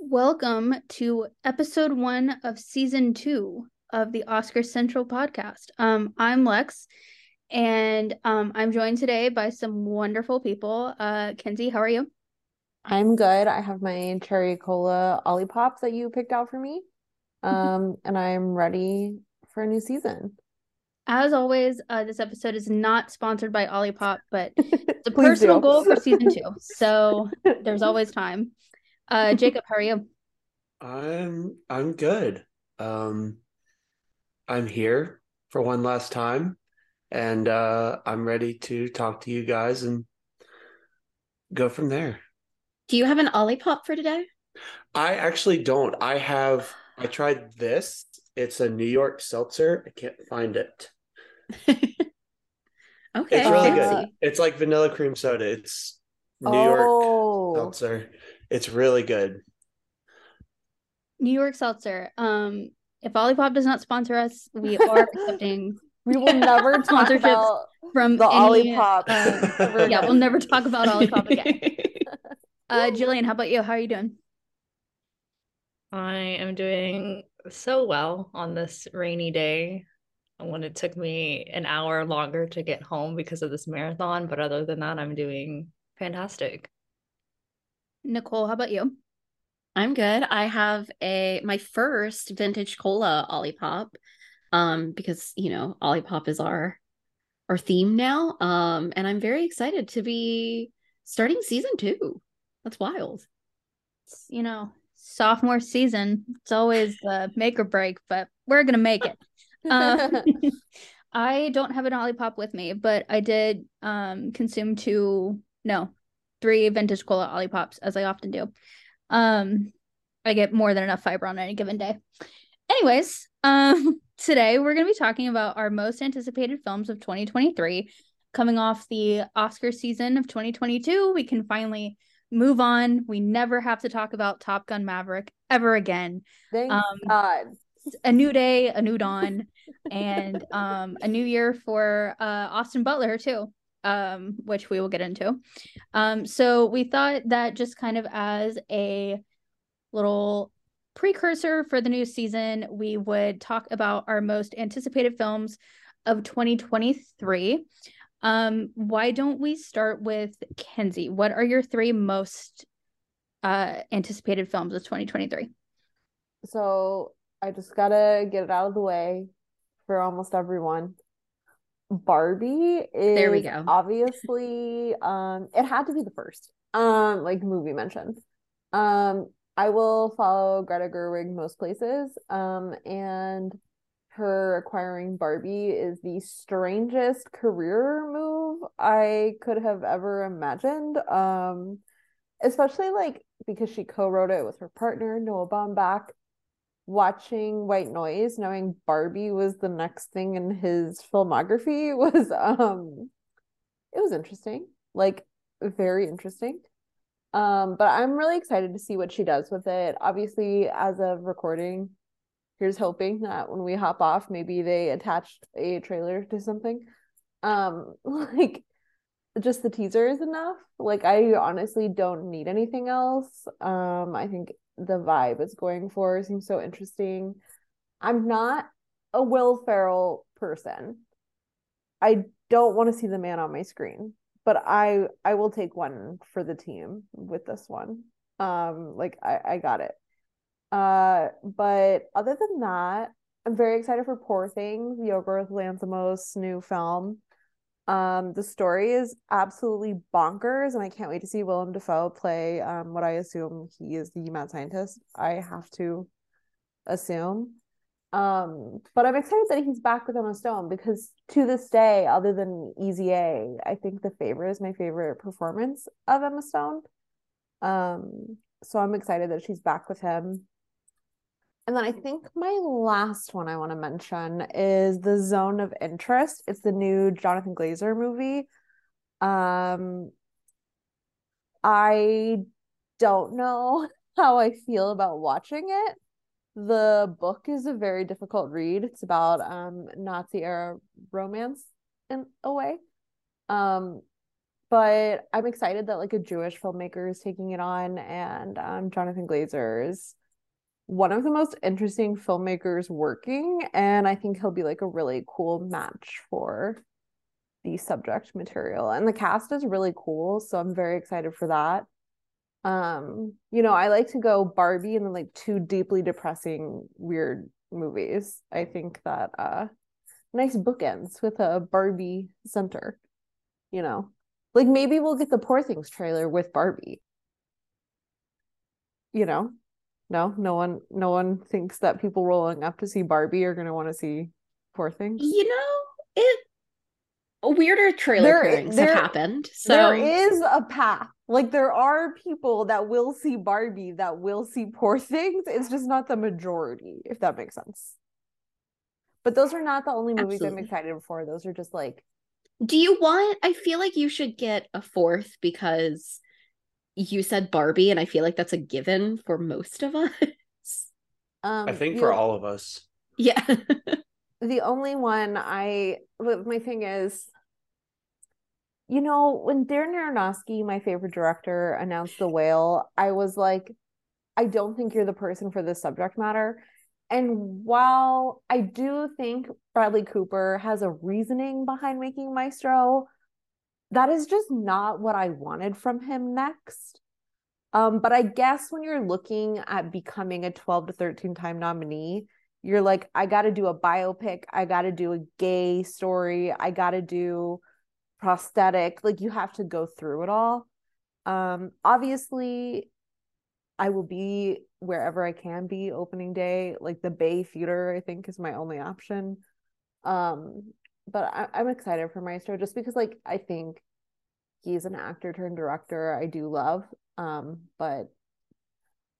Welcome to episode one of season two of the Oscar Central podcast. Um, I'm Lex, and um, I'm joined today by some wonderful people. Uh, Kenzie, how are you? I'm good. I have my cherry cola Olipop that you picked out for me. Um, and I'm ready for a new season. As always, uh, this episode is not sponsored by Olipop, but it's a personal goal for season two. So there's always time. Uh, Jacob, how are you? I'm I'm good. Um, I'm here for one last time, and uh, I'm ready to talk to you guys and go from there. Do you have an Olipop for today? I actually don't. I have. I tried this. It's a New York seltzer. I can't find it. okay, it's really good. It's like vanilla cream soda. It's New oh. York seltzer. It's really good. New York seltzer. Um, if Olipop does not sponsor us, we are accepting. We will never talk about from the any, Olipop. Uh, yeah, we'll never talk about Olipop again. uh, Jillian, how about you? How are you doing? I am doing so well on this rainy day when it took me an hour longer to get home because of this marathon. But other than that, I'm doing fantastic. Nicole, how about you? I'm good. I have a my first vintage cola Olipop. Um, because you know, Olipop is our our theme now. Um, and I'm very excited to be starting season two. That's wild. It's, you know, sophomore season. It's always the make or break, but we're gonna make it. Um, I don't have an Olipop with me, but I did um consume two, no, three vintage cola Olipops as I often do. Um, I get more than enough fiber on any given day. Anyways, um, today we're gonna be talking about our most anticipated films of 2023. Coming off the Oscar season of 2022, we can finally move on. We never have to talk about Top Gun Maverick ever again. Thank um, God a new day, a new dawn, and um, a new year for uh, Austin Butler too, um, which we will get into. Um, so we thought that just kind of as a little precursor for the new season, we would talk about our most anticipated films of 2023. Um, why don't we start with Kenzie? What are your three most uh anticipated films of 2023? So I just gotta get it out of the way for almost everyone. Barbie is there we go. obviously um it had to be the first um like movie mentioned. Um I will follow Greta Gerwig most places. Um and her acquiring Barbie is the strangest career move I could have ever imagined. Um especially like because she co-wrote it with her partner Noah Baumbach watching White Noise, knowing Barbie was the next thing in his filmography was um it was interesting. Like very interesting. Um, but I'm really excited to see what she does with it. Obviously, as of recording, here's hoping that when we hop off, maybe they attached a trailer to something. Um, like just the teaser is enough. Like I honestly don't need anything else. Um, I think the vibe it's going for seems so interesting. I'm not a Will Ferrell person. I don't want to see the man on my screen, but I I will take one for the team with this one. Um, like I I got it. Uh, but other than that, I'm very excited for Poor Things, Yorgos Lanthimos' new film. Um, the story is absolutely bonkers, and I can't wait to see Willem Dafoe play um, what I assume he is the mad scientist. I have to assume. Um, but I'm excited that he's back with Emma Stone because to this day, other than Easy A, I think The Favorite is my favorite performance of Emma Stone. Um, so I'm excited that she's back with him. And then I think my last one I want to mention is The Zone of Interest. It's the new Jonathan Glazer movie. Um I don't know how I feel about watching it. The book is a very difficult read. It's about um Nazi era romance in a way. Um but I'm excited that like a Jewish filmmaker is taking it on, and um, Jonathan Glazer is one of the most interesting filmmakers working, and I think he'll be like a really cool match for the subject material. And the cast is really cool, so I'm very excited for that. Um, you know, I like to go Barbie and then like two deeply depressing, weird movies. I think that uh nice bookends with a Barbie center, you know. Like maybe we'll get the Poor Things trailer with Barbie. You know? No, no one no one thinks that people rolling up to see Barbie are gonna want to see Poor Things. You know, it weirder trailer there, pairings there, have happened. So there is a path. Like there are people that will see Barbie that will see Poor Things. It's just not the majority, if that makes sense. But those are not the only movies Absolutely. I'm excited for. Those are just like do you want i feel like you should get a fourth because you said barbie and i feel like that's a given for most of us. Um, i think for all of us. Yeah. The only one i my thing is you know when darren aronofsky my favorite director announced the whale i was like i don't think you're the person for this subject matter. And while I do think Bradley Cooper has a reasoning behind making Maestro, that is just not what I wanted from him next. Um, but I guess when you're looking at becoming a 12 to 13 time nominee, you're like, I got to do a biopic, I got to do a gay story, I got to do prosthetic. Like you have to go through it all. Um, obviously, I will be wherever I can be opening day. Like the Bay Theater, I think, is my only option. Um, but I, I'm excited for Maestro just because, like, I think he's an actor turned director. I do love. Um, but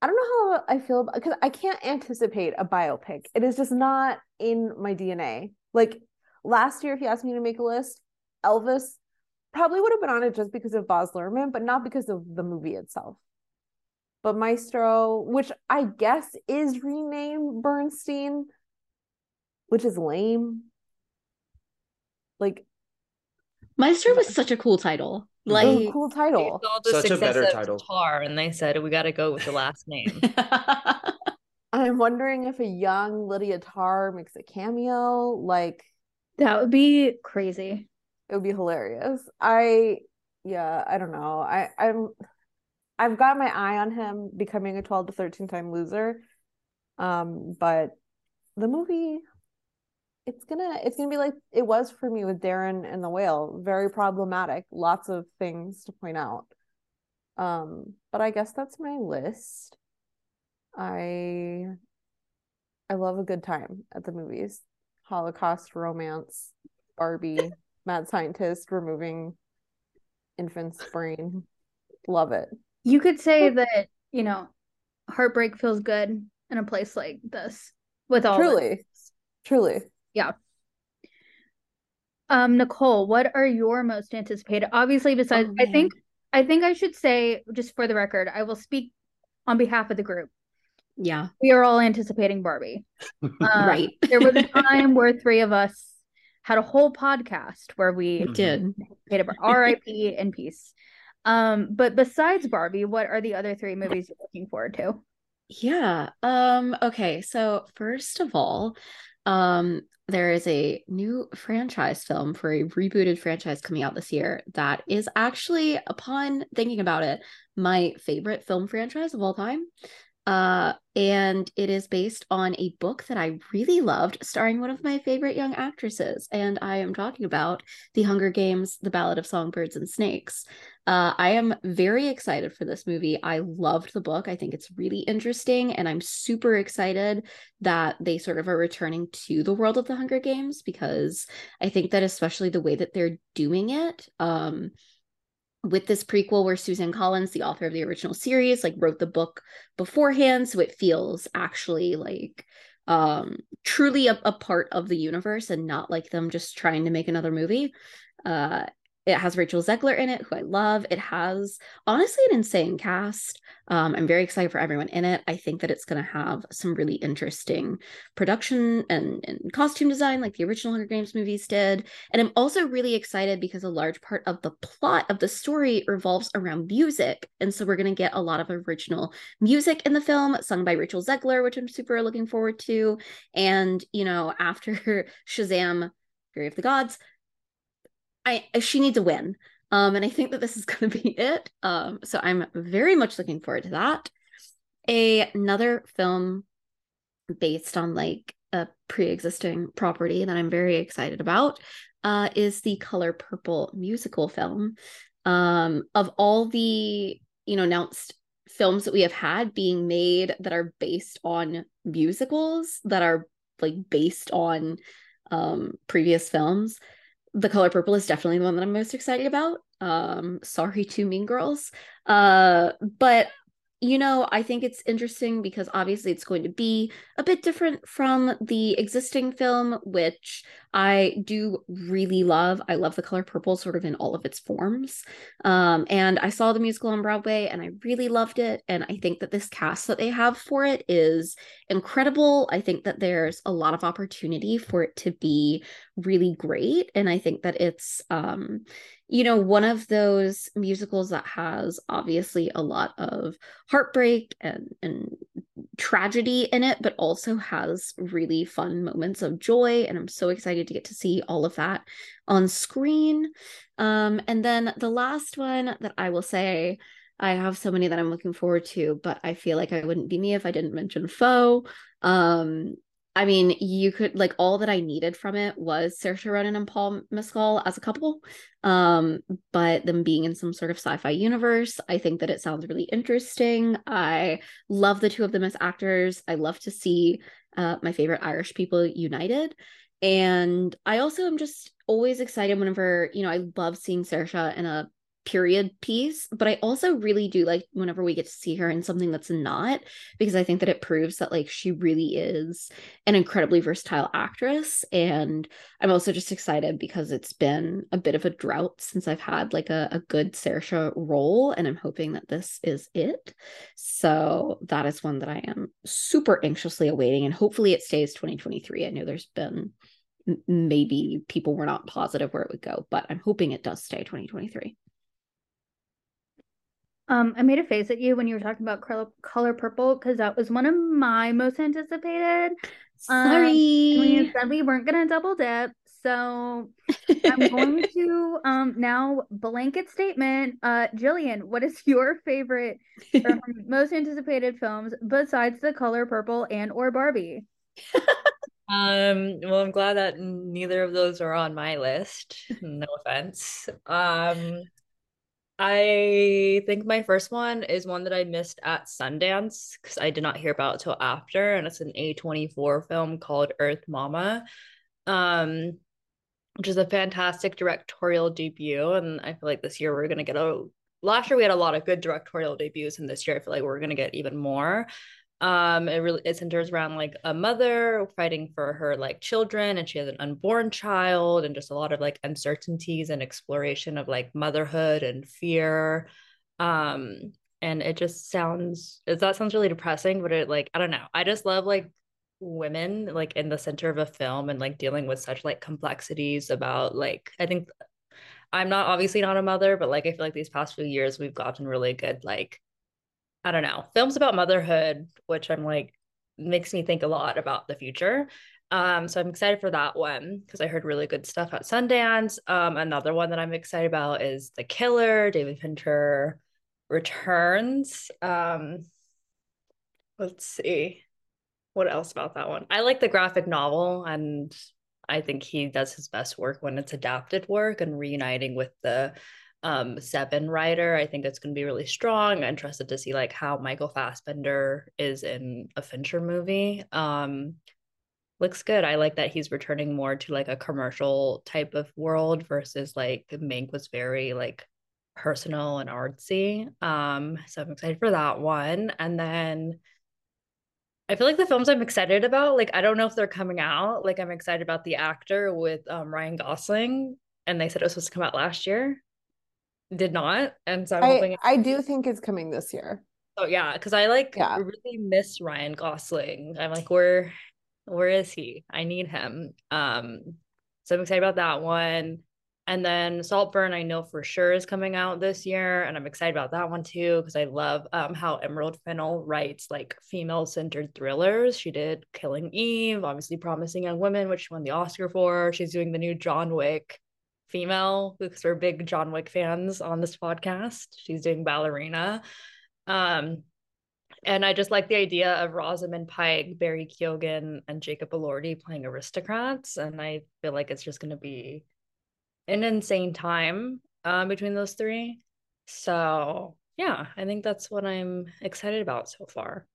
I don't know how I feel about because I can't anticipate a biopic. It is just not in my DNA. Like last year, if you asked me to make a list, Elvis probably would have been on it just because of Baz Luhrmann, but not because of the movie itself but Maestro, which I guess is renamed Bernstein, which is lame. Like Maestro was such a cool title. Like cool title. Such a better title. Tar, and they said we got to go with the last name. I'm wondering if a young Lydia Tar makes a cameo. Like that would be crazy. It would be hilarious. I yeah, I don't know. I I'm I've got my eye on him becoming a 12 to 13 time loser. Um, but the movie it's gonna it's gonna be like it was for me with Darren and the whale. Very problematic, lots of things to point out. Um, but I guess that's my list. I I love a good time at the movies. Holocaust romance, Barbie, mad scientist removing infant's brain. Love it. You could say that, you know, heartbreak feels good in a place like this with all Truly. Truly. Yeah. Um, Nicole, what are your most anticipated? Obviously, besides, oh, I think I think I should say, just for the record, I will speak on behalf of the group. Yeah. We are all anticipating Barbie. Um, right. there was a time where three of us had a whole podcast where we did RIP in peace. Um, but besides Barbie, what are the other three movies you're looking forward to? Yeah. Um, okay, so first of all, um, there is a new franchise film for a rebooted franchise coming out this year that is actually, upon thinking about it, my favorite film franchise of all time. Uh, and it is based on a book that I really loved, starring one of my favorite young actresses. And I am talking about The Hunger Games, The Ballad of Songbirds and Snakes. Uh, I am very excited for this movie. I loved the book. I think it's really interesting. And I'm super excited that they sort of are returning to the world of The Hunger Games because I think that, especially the way that they're doing it, um, with this prequel where Susan Collins, the author of the original series, like wrote the book beforehand, so it feels actually like um truly a, a part of the universe and not like them just trying to make another movie. Uh it has Rachel Zegler in it, who I love. It has honestly an insane cast. Um, I'm very excited for everyone in it. I think that it's going to have some really interesting production and, and costume design, like the original Hunger Games movies did. And I'm also really excited because a large part of the plot of the story revolves around music. And so we're going to get a lot of original music in the film, sung by Rachel Zegler, which I'm super looking forward to. And, you know, after Shazam, Fury of the Gods, I she needs a win. Um, and I think that this is going to be it. Um, so I'm very much looking forward to that. A, another film based on like a pre-existing property that I'm very excited about uh, is the Color Purple musical film. Um, of all the you know announced films that we have had being made that are based on musicals that are like based on um previous films the color purple is definitely the one that i'm most excited about. Um sorry to mean girls. Uh but you know, I think it's interesting because obviously it's going to be a bit different from the existing film, which I do really love. I love the color purple sort of in all of its forms. Um, and I saw the musical on Broadway and I really loved it. And I think that this cast that they have for it is incredible. I think that there's a lot of opportunity for it to be really great. And I think that it's, um, you know, one of those musicals that has obviously a lot of heartbreak and, and tragedy in it, but also has really fun moments of joy. And I'm so excited to get to see all of that on screen. Um, and then the last one that I will say, I have so many that I'm looking forward to, but I feel like I wouldn't be me if I didn't mention Foe. Um, I mean, you could like all that I needed from it was Saoirse Ronan and Paul Mescal as a couple. Um, but them being in some sort of sci-fi universe, I think that it sounds really interesting. I love the two of them as actors. I love to see uh, my favorite Irish people united. And I also am just always excited whenever, you know, I love seeing Saoirse in a period piece but i also really do like whenever we get to see her in something that's not because i think that it proves that like she really is an incredibly versatile actress and i'm also just excited because it's been a bit of a drought since i've had like a, a good Saoirse role and i'm hoping that this is it. So that is one that i am super anxiously awaiting and hopefully it stays 2023 i know there's been maybe people were not positive where it would go but i'm hoping it does stay 2023 um, I made a face at you when you were talking about color, color purple because that was one of my most anticipated. Sorry, um, we said we weren't gonna double dip, so I'm going to um now blanket statement. Uh, Jillian, what is your favorite or most anticipated films besides The Color Purple and or Barbie? um, well, I'm glad that neither of those are on my list. No offense. Um, I think my first one is one that I missed at Sundance because I did not hear about it till after, and it's an A24 film called Earth Mama, um, which is a fantastic directorial debut. And I feel like this year we're gonna get a last year we had a lot of good directorial debuts, and this year I feel like we're gonna get even more um it really it centers around like a mother fighting for her like children and she has an unborn child and just a lot of like uncertainties and exploration of like motherhood and fear. Um and it just sounds that sounds really depressing but it like i don't know. I just love like women like in the center of a film and like dealing with such like complexities about like i think i'm not obviously not a mother but like i feel like these past few years we've gotten really good like I don't know, films about motherhood, which I'm like makes me think a lot about the future. Um, so I'm excited for that one because I heard really good stuff at Sundance. Um, another one that I'm excited about is The Killer, David Fincher returns. Um, let's see what else about that one. I like the graphic novel and I think he does his best work when it's adapted work and reuniting with the um seven writer i think it's going to be really strong I'm interested to see like how michael fassbender is in a fincher movie um looks good i like that he's returning more to like a commercial type of world versus like mank was very like personal and artsy um so i'm excited for that one and then I feel like the films I'm excited about, like I don't know if they're coming out. Like I'm excited about the actor with um, Ryan Gosling and they said it was supposed to come out last year. Did not, and so I'm I, hoping. I do think it's coming this year. Oh yeah, because I like Yeah. really miss Ryan Gosling. I'm like, where where is he? I need him. Um, so I'm excited about that one. And then Saltburn, I know for sure is coming out this year, and I'm excited about that one too because I love um how Emerald Fennell writes like female-centered thrillers. She did Killing Eve, obviously Promising Young Women, which she won the Oscar for. She's doing the new John Wick female because we're big John Wick fans on this podcast. She's doing Ballerina. Um, and I just like the idea of Rosamund Pike, Barry Keoghan, and Jacob Elordi playing aristocrats. And I feel like it's just going to be an insane time um, between those three. So, yeah, I think that's what I'm excited about so far.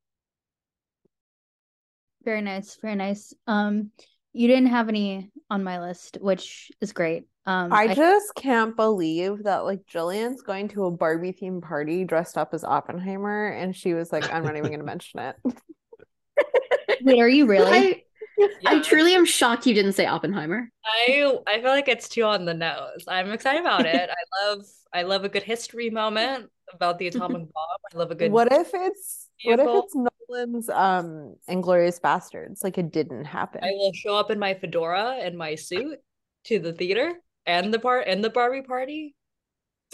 Very nice, very nice. Um, you didn't have any on my list, which is great. Um, I just can't believe that like Jillian's going to a Barbie themed party dressed up as Oppenheimer, and she was like, "I'm not even going to mention it." wait, are you really? I, I truly am shocked you didn't say Oppenheimer. I I feel like it's too on the nose. I'm excited about it. I love I love a good history moment about the atomic bomb. I love a good What if it's what if it's Nolan's um Inglorious Bastards? Like it didn't happen. I will show up in my fedora and my suit to the theater and the part and the Barbie party.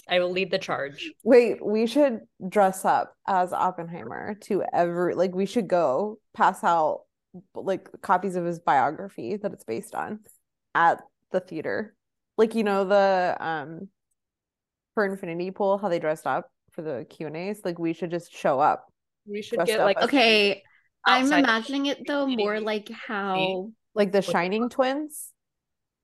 I will lead the charge. Wait, we should dress up as Oppenheimer to every like we should go pass out like copies of his biography that it's based on at the theater. Like you know the um for Infinity Pool how they dressed up for the Q and A's. Like we should just show up. We should get like Okay, I'm imagining it though more like how. like the Shining twins,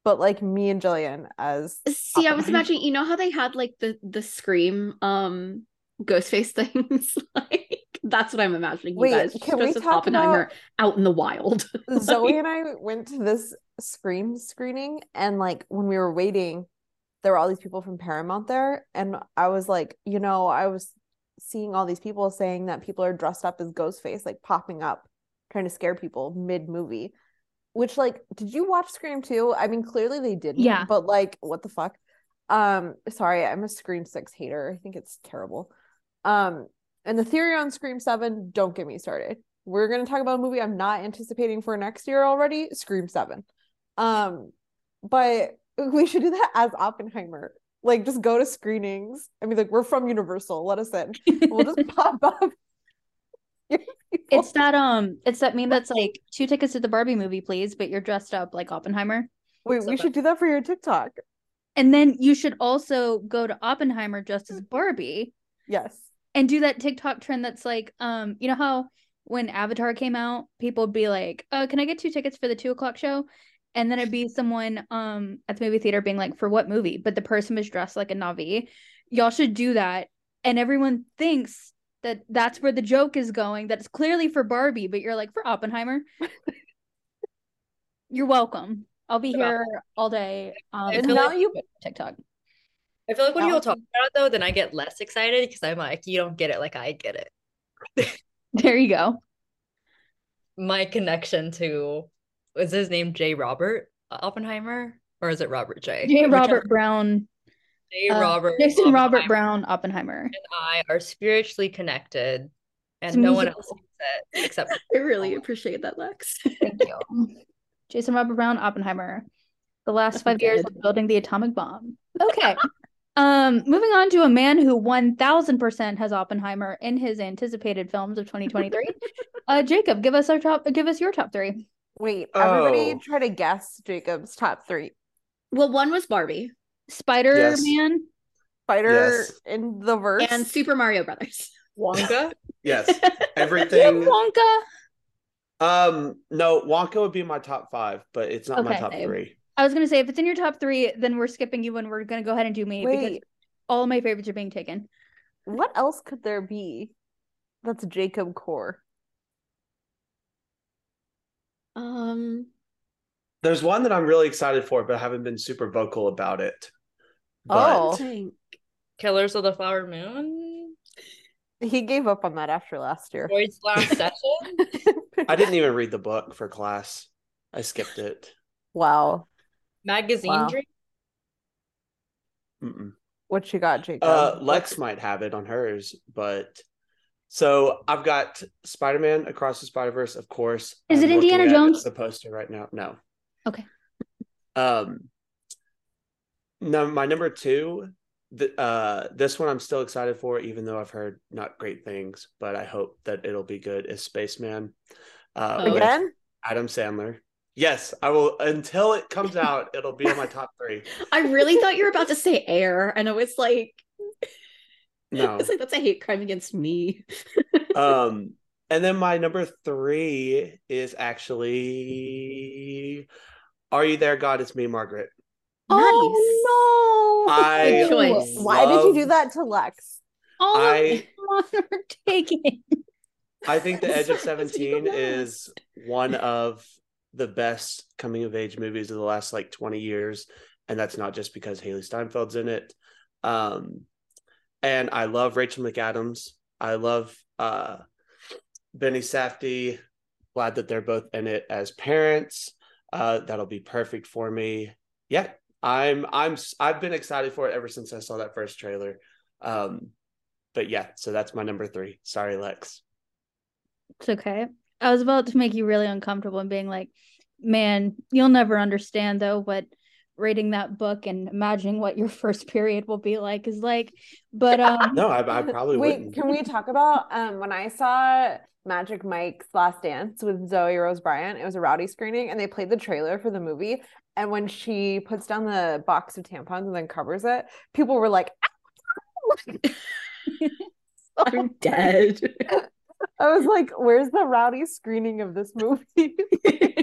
but like me and Jillian as See, I was imagining. You know how they had like the the scream um Ghostface things. like that's what I'm imagining. You Wait, guys can we just as talk Oppenheimer out in the wild. Zoe and I went to this Scream screening, and like when we were waiting, there were all these people from Paramount there, and I was like, you know, I was seeing all these people saying that people are dressed up as Ghostface, like popping up, trying to scare people mid movie. Which, like, did you watch Scream 2? I mean, clearly they didn't, Yeah. but like, what the fuck? Um, sorry, I'm a Scream 6 hater. I think it's terrible. Um, and the theory on Scream 7, don't get me started. We're gonna talk about a movie I'm not anticipating for next year already, Scream 7. Um, but we should do that as Oppenheimer. Like just go to screenings. I mean, like we're from Universal, let us in. We'll just pop up. it's that um, it's that meme that's like two tickets to the Barbie movie, please, but you're dressed up like Oppenheimer. Wait, So we should do that for your TikTok. And then you should also go to Oppenheimer dressed as Barbie Yes. and do that TikTok trend that's like, um, you know how when Avatar came out, people would be like, "Uh, can I get two tickets for the two o'clock show?" And then it'd be someone um at the movie theater being like, "For what movie?" But the person was dressed like a Na'vi. Y'all should do that, and everyone thinks that that's where the joke is going. That it's clearly for Barbie, but you're like for Oppenheimer. you're welcome. I'll be here all day. Um, And now like- you TikTok. I feel like when people talk about it though, then I get less excited because I'm like, you don't get it like I get it. There you go. My connection to is his name J. Robert Oppenheimer or is it Robert J? J. Whichever- Robert Brown. J. uh, Robert Jason Robert Brown Oppenheimer. and I are spiritually connected, and It's a no one else gets it except I really appreciate that, Lex. Thank you. Jason Robert Brown, Oppenheimer. The last five years of building the atomic bomb. Okay. um, moving on to a man who one thousand percent has Oppenheimer in his anticipated films of 2023. uh, Jacob, give us our top. Give us your top three. Wait, everybody Oh. try to guess Jacob's top three. Well, one was Barbie Spider Yes. Man. Spider Yes. in the verse. and Super Mario Brothers. Wonka. Yes. Everything. Wonka. Um, no, Wonka would be my top five, but it's not my top same. three. I was gonna say if it's in your top three, then we're skipping you and we're gonna go ahead and do me because all my favorites are being taken. what else could there be that's Jacob Core? Um, There's one that I'm really excited for, but I haven't been super vocal about it. Oh. But dang. Killers of the Flower Moon. He gave up on that after last year. Boyd's last session. I didn't even read the book for class. I skipped it. Wow. Magazine Wow. Dream. Mm-mm. What you got, Jacob? Uh, Lex might have it on hers, but so I've got Spider Man Across the Spider Verse, of course. Is I'm it Indiana at Jones? The poster right now. No. Okay. Um. No, my number two. The, uh, this one I'm still excited for, even though I've heard not great things, but I hope that it'll be good. Is Spaceman? Uh. Again? Adam Sandler. Yes, I will. Until it comes out, it'll be on my top three. I really thought you were about to say air, and I was like, No. it's like that's a hate crime against me. um and then my number three is actually are you there god it's me margaret Oh no! I Good choice. Why did you do that to Lex? All I- of them are taken. i think the edge of Sorry, I was 17 is one of the best coming of age movies of the last like 20 years and that's not just because Hailee Steinfeld's in it um and i love rachel mcadams. I love uh benny safdie. Glad that they're both in it as parents. Uh that'll be perfect for me. Yeah i'm i'm i've been excited for it ever since i saw that first trailer. Um but yeah so that's my number three. Sorry lex. It's okay. I was about to make you really uncomfortable and being like, man, you'll never understand though what reading that book and imagining what your first period will be like is like. But um no i, I probably Wait, wouldn't can we talk about um when I saw Magic Mike's Last Dance with Zoe Rose Bryant? It was a rowdy screening, and they played the trailer for the movie. And when she puts down the box of tampons and then covers it, people were like, I'm dead. I was like, where's the rowdy screening of this movie?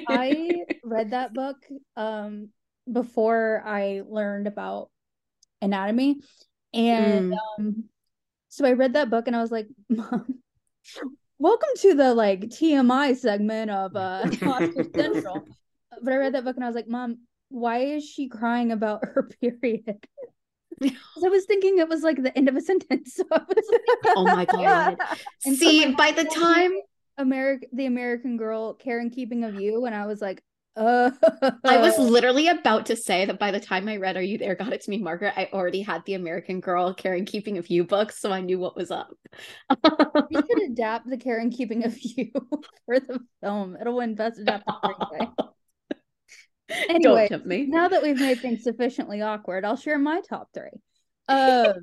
I read that book um before I learned about anatomy. And Mm. um so I read that book and I was like, Mom, welcome to the like TMI segment of uh Oscar Central. But I read that book and I was like, Mom, why is she crying about her period? I was thinking it was like the end of a sentence. So I was like, oh my god. And so See, my by the mom told me time American the American girl, Care and Keeping of You, and I was like, uh I was literally about to say that by the time I read Are You There, God, It's Me, Margaret, I already had the American Girl Care and Keeping of You books, so I knew what was up. We should adapt the Care and Keeping of You for the film. It'll win Best Adapted. Anyway, Don't tempt me. now that we've made things sufficiently awkward, I'll share my top three. Um,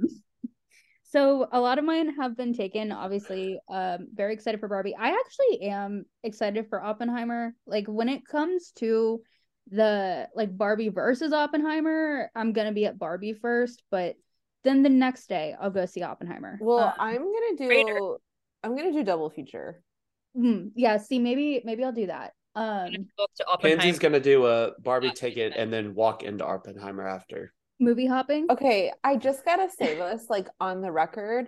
so a lot of mine have been taken. Obviously, um, very excited for Barbie. I actually am excited for Oppenheimer. Like when it comes to the like Barbie versus Oppenheimer, I'm gonna be at Barbie first, but then the next day I'll go see Oppenheimer. well, Um, I'm gonna do Raider. I'm gonna do double feature. Hmm, yeah, see, maybe maybe I'll do that. Um, Go to Oppenheimer. Pansy's gonna do a Barbie ticket and then walk into Oppenheimer after. Movie hopping. Okay, I just gotta say this like on the record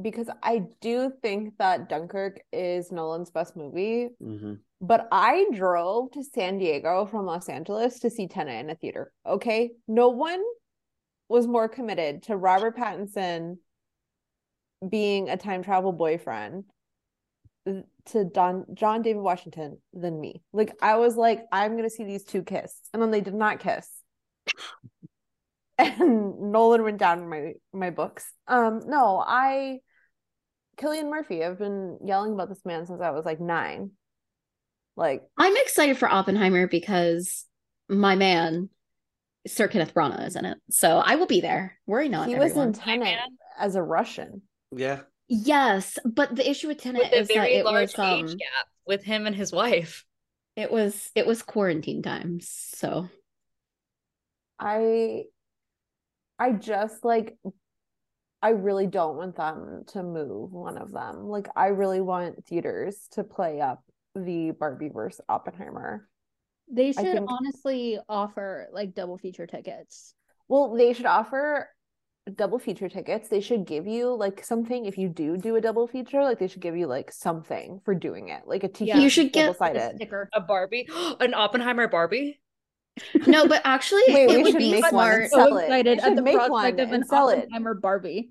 because I do think that Dunkirk is Nolan's best movie, hmm but I drove to San Diego from Los Angeles to see Tenet in a theater. Okay, no one was more committed to Robert Pattinson being a time travel boyfriend to Don John David Washington than me. Like I was like, I'm gonna see these two kiss, and then they did not kiss. And Nolan went down in my my books. Um, no, I Cillian Murphy. I've been yelling about this man since I was like nine. Like I'm excited for Oppenheimer because my man, Sir Kenneth Branagh, is in it. So I will be there. Worry not. he was in Tenet as a Russian. Yeah. Yes, but the issue with Tenet with a is that very it large was um, age gap with him and his wife. it was it was quarantine times. So I I just like I really don't want them to move one of them. Like I really want theaters to play up the Barbie versus Oppenheimer. They should think- honestly offer like double feature tickets. Well, they should offer double feature tickets. They should give you like something if you do do a double feature, like they should give you like something for doing it, like a t-shirt. You should get- A sticker. A Barbie, an Oppenheimer Barbie. No, but actually, Wait, it would be smart. and sell So it. excited at the make prospect one of an and sell it. Oppenheimer Barbie.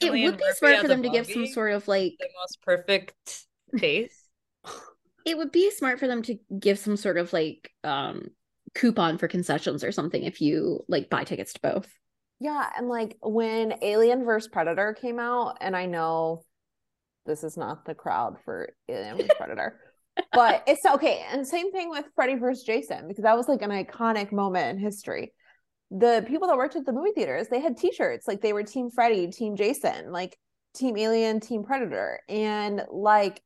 It Cillian would be Murphy smart for them to give some sort of like the most perfect face. it would be smart for them to give some sort of like um coupon for concessions or something if you like buy tickets to both. Yeah, and like when Alien vs Predator came out, and I know this is not the crowd for Alien vs Predator, but it's okay. And same thing with Freddy vs Jason because that was like an iconic moment in history. The people that worked at the movie theaters, they had T-shirts like they were Team Freddy, Team Jason, like Team Alien, Team Predator, and like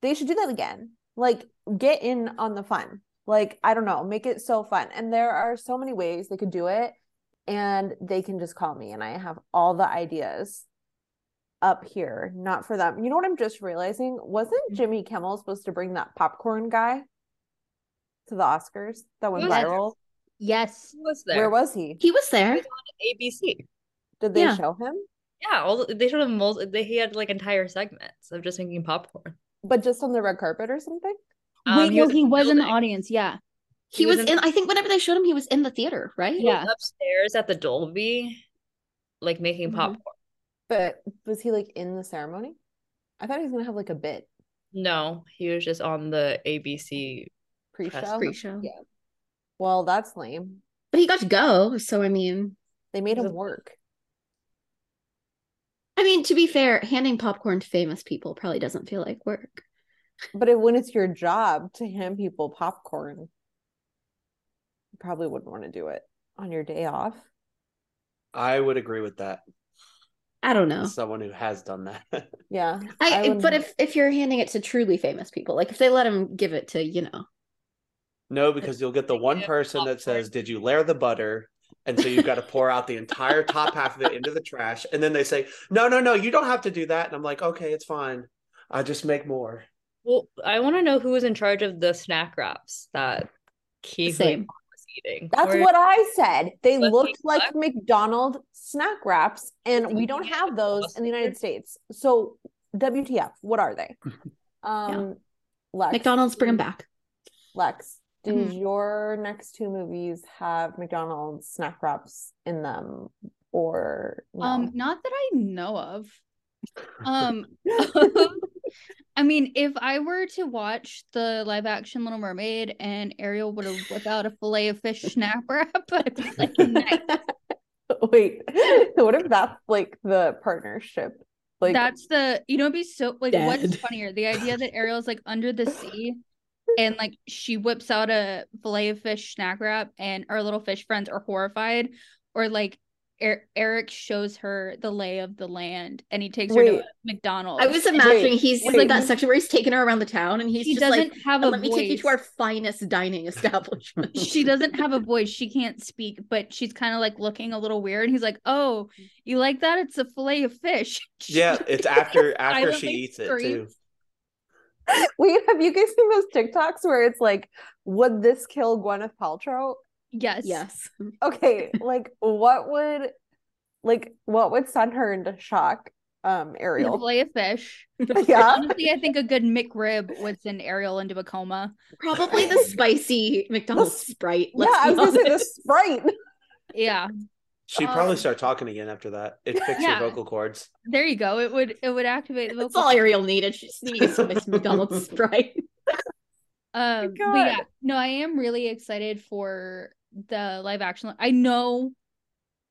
they should do that again. Like get in on the fun. Like I don't know, make it so fun. And there are so many ways they could do it and they can just call me and I have all the ideas up here, not for them. You know what I'm just realizing? Wasn't Mm-hmm. Jimmy Kimmel supposed to bring that popcorn guy to the Oscars that went was there. viral? Yes. Who was there? Where was he? He was there. ABC? Did they Yeah. show him? Yeah, all they showed him. Mul- they he had like entire segments of just making popcorn. But just on the red carpet or something? Um, Wait, no, was he the was in the audience. Yeah. He, He was was in- in. I think whenever they showed him, he was in the theater, right? He was Yeah. upstairs at the Dolby, like making Mhm. popcorn. But was he like in the ceremony? I thought he was gonna have like a bit No, he was just on the ABC. pre-show. Pre-show. Yeah. Well, that's lame. But he got to go. So I mean, They made him it- work. I mean, to be fair, handing popcorn to famous people probably doesn't feel like work. But if, when it's your job to hand people popcorn, you probably wouldn't want to do it on your day off. I would agree with that. I don't know. Someone who has done that. Yeah. I, would- but if if you're handing it to truly famous people, like if they let him give it to, you know, no, because you'll get the one person that says, "Did you layer the butter?" And so you've got to pour out the entire top half of it into the trash, and then they say, "No, no, no, you don't have to do that." And I'm like, "Okay, it's fine. I just make more." Well, I want to know who was in charge of the snack wraps that Keith Same. Was eating. That's Or- what I said. They Let's looked like what? McDonald's snack wraps, and we don't have those in the United States. So, WTF? What are they? Um, Lex, McDonald's bring them back. Lex, did Mhm. your next two movies have McDonald's snack wraps in them, or no? Um, not that I know of. Um, I mean, if I were to watch the live action Little Mermaid and Ariel would have whipped out a fillet of fish snack wrap, I'd be like, nice. Wait, what if that's like the partnership? Like, That's the you know it'd be so like what's funnier the idea that Ariel's like under the sea and like she whips out a fillet of fish snack wrap and our little fish friends are horrified or like er- Eric shows her the lay of the land and he takes her to a McDonald's. I was and imagining he's wait. like that section where he's taking her around the town and he's she just doesn't like, have a "And let me take you to our finest dining establishment. she doesn't have a voice. She can't speak, but she's kind of like looking a little weird. He's like, "Oh, you like that? It's a fillet of fish." Yeah, it's after after she eats it too. wait, have you guys seen those TikToks where it's like, would this kill Gwyneth Paltrow? Yes. yes. Okay, like what would, like what would send her into shock? Um, Ariel. Play a fish. Yeah. Honestly, I think a good McRib would send Ariel into a coma. Probably the spicy McDonald's Sprite. Yeah, Let's I be was gonna say the. Sprite. Yeah, She'd probably Um, start talking again after that. It fixed yeah. your vocal cords. there you go. It would it would activate the That's vocal. all Ariel needed. She just needed some McDonald's Sprite. Um, but yeah, no, I am really excited for the live action. I know,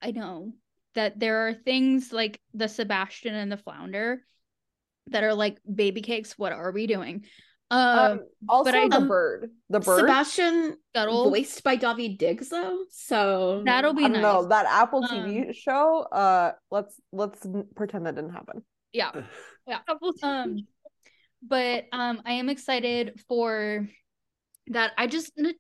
I know that there are things like the Sebastian and the Flounder that are like baby cakes. What are we doing? Um, Um, also I- the um, bird. The bird. Sebastian Scuttle, voiced by Daveed Diggs though. So that'll be nice. don't that Apple Um, TV show. Uh, let's let's pretend that didn't happen. Yeah, yeah. Um, but um, I am excited for that. I just no-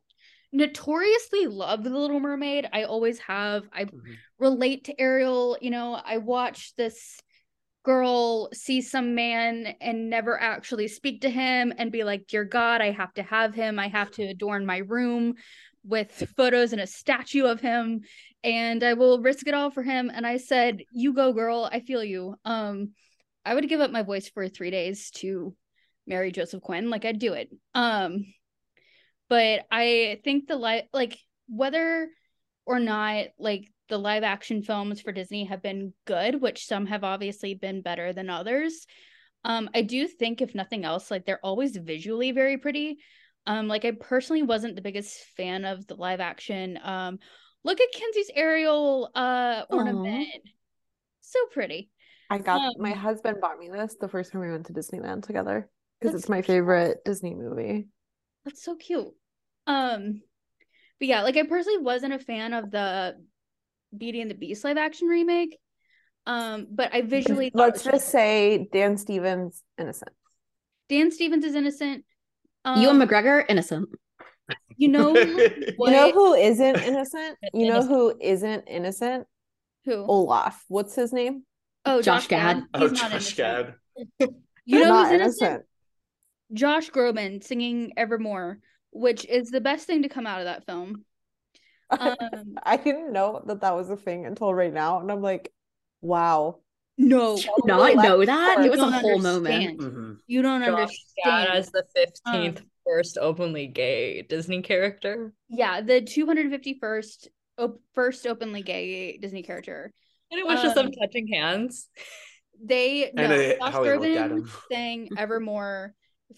notoriously love the Little Mermaid. I always have. I Mhm. relate to Ariel. You know, I watch this girl see some man and never actually speak to him and be like, Dear God, I have to have him. I have to adorn my room with photos and a statue of him. And I will risk it all for him. And I said, You go, girl. I feel you. Um, I would give up my voice for three days to marry Joseph Quinn. Like I'd do it. Um, but I think the live like whether or not like the live action films for Disney have been good, which some have obviously been better than others. Um, I do think if nothing else, like they're always visually very pretty. Um, like I personally wasn't the biggest fan of the live action um Look at Kenzie's Ariel uh ornament. So pretty. I got my Um, husband bought me this the first time we went to Disneyland together because it's my favorite Disney movie. That's so cute. Um, but yeah, like I personally wasn't a fan of the Beauty and the Beast live action remake. Um, but I visually Let's was just say Dan Stevens innocent. Dan Stevens is innocent. Um, Ewan McGregor, innocent. You know You know who isn't innocent? You know Innocent. who isn't innocent? who? Olaf. What's his name? Oh, Josh Gad. Oh, He's not Josh innocent. Gad. You know Not who's innocent? innocent. Josh Groban singing Evermore, which is the best thing to come out of that film. Um, I didn't know that that was a thing until right now, and I'm like, wow. no, not know that? It was a don't whole moment. understand. Mhm. You don't Josh understand. as the 15th Um, first openly gay Disney character. Yeah, the 251st first openly gay Disney character. And it was just them Um, touching hands. They no, And I- Josh how he looked at Groban him. sang Evermore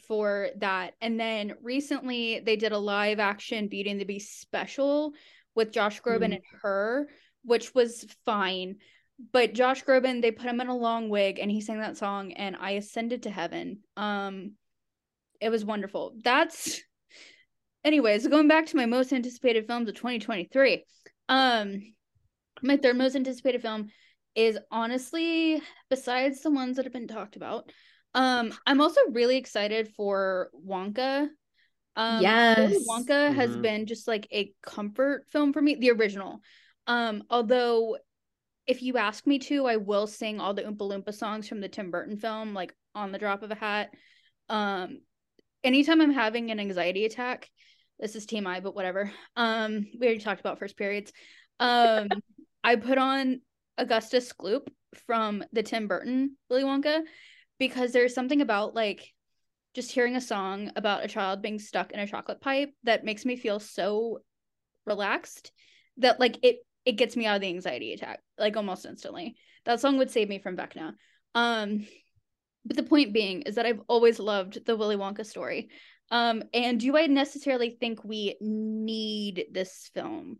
for that, and then recently they did a live action Beauty and the Beast special with Josh Groban Mm. and her, which was fine. But Josh Groban, they put him in a long wig, and he sang that song, and I ascended to heaven. Um, it was wonderful. That's, anyways, going back to my most anticipated films of 2023. Um, my third most anticipated film is honestly besides the ones that have been talked about um i'm also really excited for wonka. Um Yes. wonka has Mhm. been just like a comfort film for me the original. Um although if you ask me to i will sing all the oompa loompa songs from the tim burton film like on the drop of a hat. Um anytime i'm having an anxiety attack this is tmi but whatever. Um we already talked about first periods. Um i put on augustus gloop from the tim burton willy wonka because there's something about like just hearing a song about a child being stuck in a chocolate pipe that makes me feel so relaxed that like it it gets me out of the anxiety attack like almost instantly. That song would save me from vecna. Um but the point being is that i've always loved the willy wonka story. Um and do i necessarily think we need this film?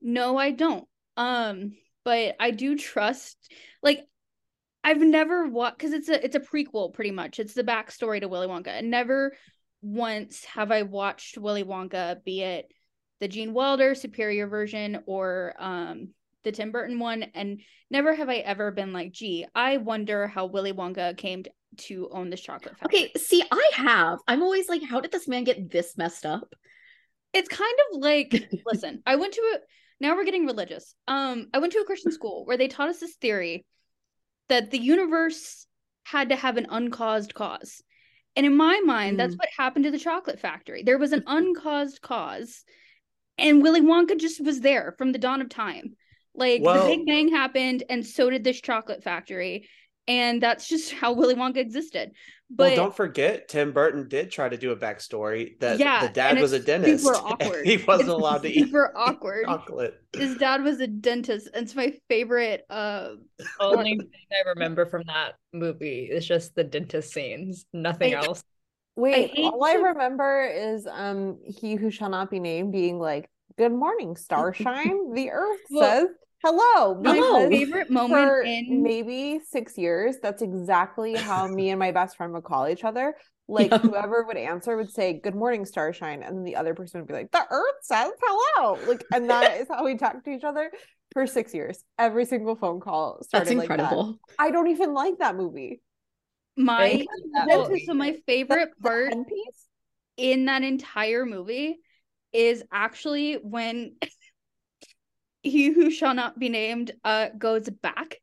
No i don't. Um but i do trust like I've never watched because it's a it's a prequel pretty much. It's the backstory to Willy Wonka. And never once have I watched Willy Wonka, be it the Gene Wilder superior version or um the Tim Burton one, and never have I ever been like, gee, I wonder how Willy Wonka came to, to own this chocolate factory. Okay, see, I have. I'm always like, how did this man get this messed up? It's kind of like, listen, I went to a now we're getting religious. Um, I went to a Christian school where they taught us this theory that the universe had to have an uncaused cause. And in my mind, that's Mm. what happened to the chocolate factory. There was an uncaused cause, and Willy Wonka just was there from the dawn of time. Like Well- the Big Bang happened, and so did this chocolate factory. And that's just how Willy Wonka existed. But well, don't forget, Tim Burton did try to do a backstory that Yeah, the dad was a dentist. super awkward. He wasn't It's allowed to eat super awkward. chocolate. His dad was a dentist. and It's my favorite. Uh, Only thing I remember from that movie is just the dentist scenes, nothing I- else. Wait, hate all I remember is um he who shall not be named being like, "Good morning, starshine. the Earth Well, says hello." my Hello. favorite moment for in maybe six years, that's exactly how me and my best friend would call each other. Like Yeah. whoever would answer would say, "Good morning, starshine," and then the other person would be like, "The Earth says hello." Like, and that is how we talked to each other for six years. Every single phone call started That's like that. incredible. I don't even like that movie. my that well, movie. so my favorite The part end piece. in that entire movie is actually when he who shall not be named uh goes back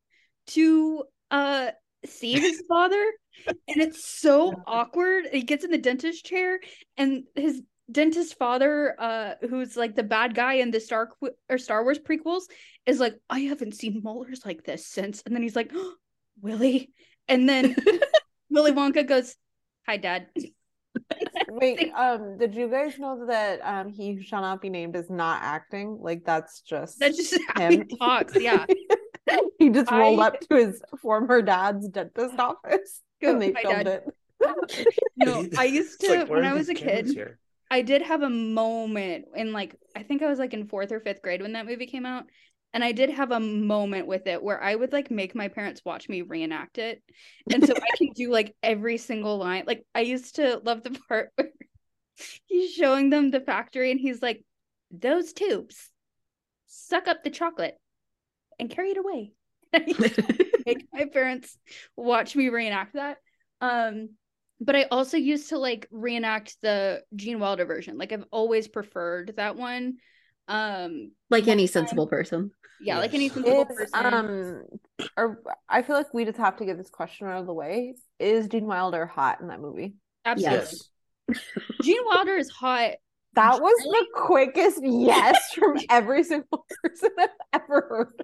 to uh see his father. And it's so awkward. He gets in the dentist chair and his dentist father uh who's like the bad guy in the star Qu- or star wars prequels is like i haven't seen molars like this since. And then he's like willie and then willy wonka goes hi dad Wait, um, did you guys know that um he who shall not be named is not acting? Like that's just that's just how he him. talks yeah he just rolled I- up to his former dad's dentist office Go, and they filmed Dad." it. No, I used to like, when I was a kid. here? I did have a moment in like I think I was like in fourth or fifth grade when that movie came out. And I did have a moment with it where I would like make my parents watch me reenact it. And so I can do like every single line. Like I used to love the part where he's showing them the factory and he's like, those tubes suck up the chocolate and carry it away. make my parents watch me reenact that. Um, but I also used to like reenact the Gene Wilder version. Like I've always preferred that one. Um, like any sensible person. Yeah, like any sensible Is, person. um, or I feel like we just have to get this question out of the way. Is Gene Wilder hot in that movie? Absolutely. Yes. Gene Wilder is hot. That was the quickest yes from every single person I've ever heard.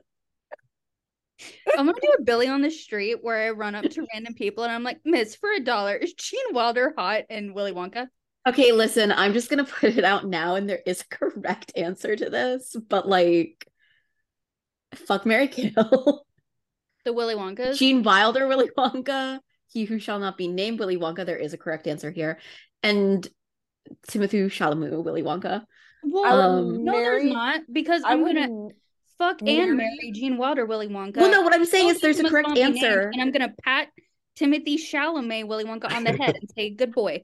I'm gonna do a Billy on the street where I run up to random people and I'm like, Miss, for a dollar, is Gene Wilder hot in Willy Wonka? Okay, listen, I'm just gonna put it out now, and there is a correct answer to this, but like, fuck Mary Kill. The Willy Wonka. Gene Wilder, Willy Wonka. He who shall not be named Willy Wonka. There is a correct answer here, and Timothée Chalamet, Willy Wonka. well, Um, no, there's not because I I'm gonna fuck marry- and marry Gene Wilder, Willy Wonka. Well, no, what I'm saying Both is there's a correct not named, answer. and I'm gonna pat Timothée Chalamet, Willy Wonka, on the head and say, "Good boy."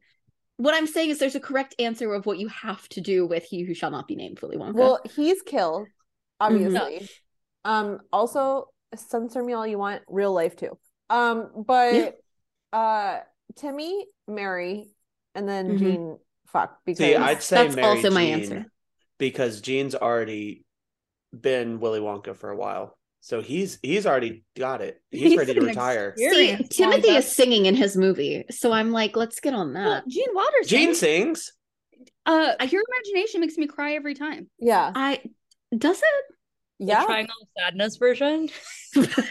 What I'm saying is there's a correct answer of what you have to do with he who shall not be named Willy Wonka. Well, he's killed, Mm-hmm. obviously. Um, also censor me all you want, real life too. Um, but uh Timmy, Mary, and then Mhm. Gene fuck because See, I'd say That's Mary also my Jean answer. because Jean's already been Willy Wonka for a while, so he's he's already got it. He's, He's ready to retire. See, Timothy is singing in his movie, so I'm like, let's get on Well, that. Gene Waters. Gene sings. sings. Uh, I- pure imagination makes me cry every time. yeah. I does it? Yeah, the Yeah. Triangle of Sadness version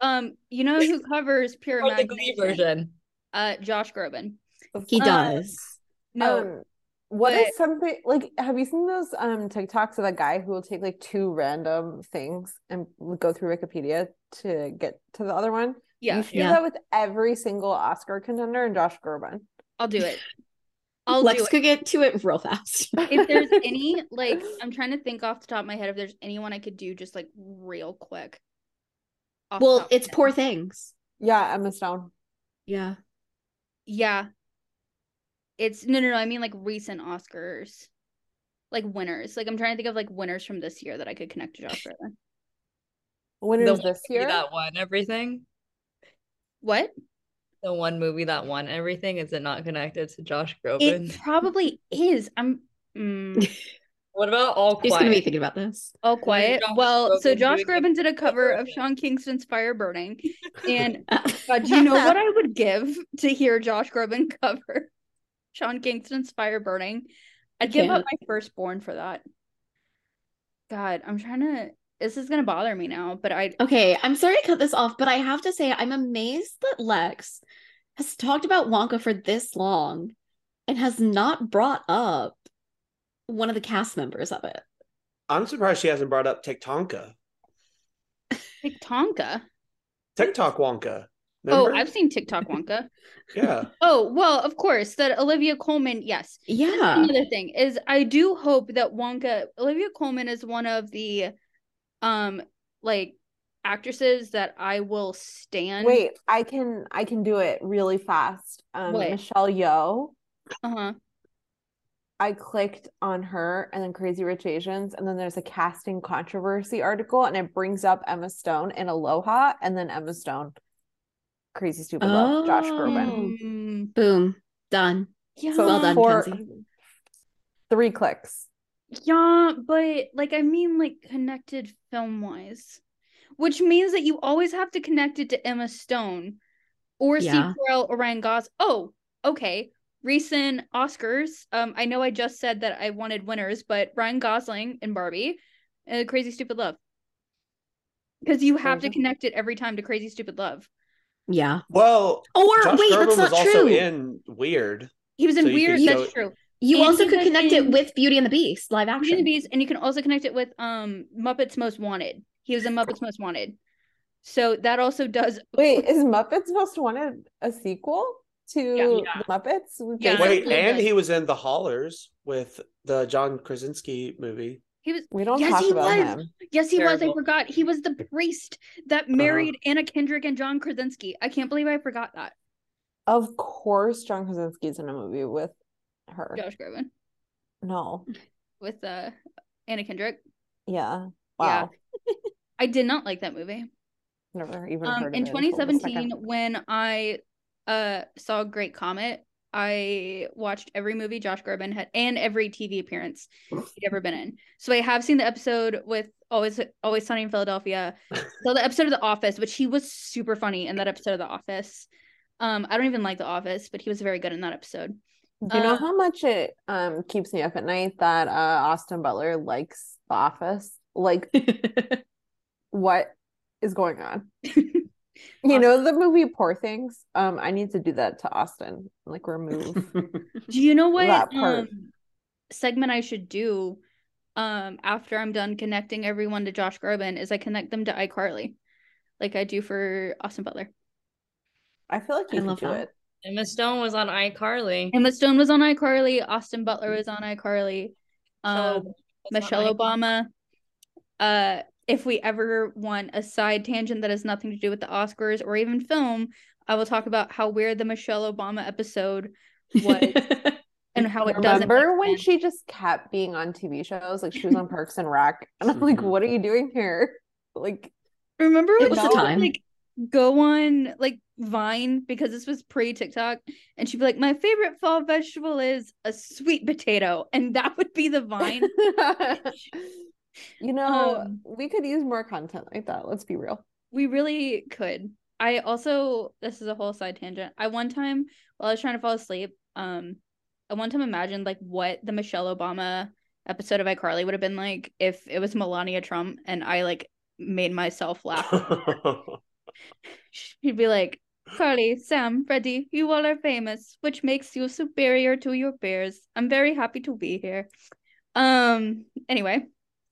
Um, you know who covers pure or the Glee version? Uh, Josh Groban. He Uh, does. No, Um, what is but- something like have you seen those um TikToks of that guy who will take like two random things and go through Wikipedia to get to the other one? yeah, You should Yeah. do that with every single Oscar contender and Josh Groban. I'll do it. I'll Lex do it. could get to it real fast. if there's any like i'm trying to think off the top of my head if there's anyone i could do just like real quick well, top of my it's poor things. Yeah, Emma Stone. Yeah. yeah it's no no no i mean like recent oscars like winners like i'm trying to think of like winners from this year that i could connect to josh Groban. Winners the this year. that won everything. what The one movie that won everything is it not connected to Josh Groban? it probably is i'm mm, What about All Who's Quiet? gonna be thinking about this? all quiet Josh well so josh Groban did a cover of version. sean kingston's fire burning and God, do you know what I would give to hear Josh Groban cover Sean Kingston's Fire Burning? I'd give up my firstborn for that. God, I'm trying to. This is gonna bother me now, but I. Okay, I'm sorry to cut this off, but I have to say I'm amazed that Lex has talked about Wonka for this long and has not brought up one of the cast members of it. I'm surprised she hasn't brought up TikTonka. Like Tonka. TikTok Wonka. Oh, I've seen TikTok Wonka. yeah. Oh, well, of course, that Olivia Colman, yes. Yeah. Another thing is I do hope that Wonka Olivia Colman is one of the um like actresses that I will stand. Wait, I can I can do it really fast. Um What? Michelle Yeoh. Uh-huh. I clicked on her and then Crazy Rich Asians, and then there's a casting controversy article, and it brings up Emma Stone in Aloha, and then Emma Stone, Crazy Stupid Love, Josh Groban. Oh. Mm, Boom. Done. yeah. So Well done, for Kenzie. three clicks. Yeah, but like I mean like connected film wise. Which means that you always have to connect it to Emma Stone or Yeah. Steve Carell or Ryan Gos. Oh, okay. Recent Oscars. Um, I know I just said that I wanted winners, but Ryan Gosling and Barbie, uh, Crazy Stupid Love. Because you have to connect it every time to Crazy Stupid Love. Yeah. Well, Or Josh wait, Groban that's was not also true. in Weird. He was in So Weird. could That's show- true. you and also could was connect it with Beauty and the Beast live action. Beauty and action. the Beast, and you can also connect it with um Muppets Most Wanted. He was in Muppets Most Wanted. So that also does Wait, is Muppets Most Wanted a sequel? to Yeah. the Muppets. Yeah. Wait, and he was in The Hollars with the John Krasinski movie. He was we don't Yes, talk he about was. him. yes, he was. I forgot. He was the priest that Uh-huh. married Anna Kendrick and John Krasinski. I can't believe I forgot that. Of course, John Krasinski's in a movie with her. Josh Groban No. with uh Anna Kendrick. Yeah. Wow. Yeah. I did not like that movie. Never even Um, heard of in it until the 2017, second. when I uh saw Great Comet, I watched every movie Josh Groban had and every TV appearance he'd ever been in. So I have seen the episode with Always Always Sunny in Philadelphia. So the episode of The Office, which he was super funny in that episode of The Office. Um, I don't even like The Office, but he was very good in that episode. Do you know uh, how much it um keeps me up at night that uh Austin Butler likes The Office? Like what is going on? You know the movie Poor Things? Um, I need to do that to Austin. Like remove. Do you know what That part. um segment I should do um after I'm done connecting everyone to Josh Groban is I connect them to iCarly like I do for Austin Butler. I feel like you I can love do that. it. Emma Stone was on iCarly. Emma Stone was on iCarly, Austin Butler was on iCarly, Michelle um Obama was on Michelle. Obama. Uh if we ever want a side tangent that has nothing to do with the Oscars or even film, I will talk about how weird the Michelle Obama episode was and how it doesn't Remember when sense. she just kept being on TV shows? Like she was on Parks and Rec, and I'm like, Mhm. "What are you doing here?" Like, Remember It was she the time. like go on like Vine because this was pre TikTok, and she'd be like, "My favorite fall vegetable is a sweet potato," and that would be the Vine. You know, Um, we could use more content like that. Let's be real. we really could. I also this is a whole side tangent. I one time while I was trying to fall asleep, um, I one time imagined like what the Michelle Obama episode of iCarly would have been like if it was Melania Trump, and I like made myself laugh. She'd be like, Carly, Sam, Freddie, you all are famous, which makes you superior to your peers. I'm very happy to be here. Um, anyway,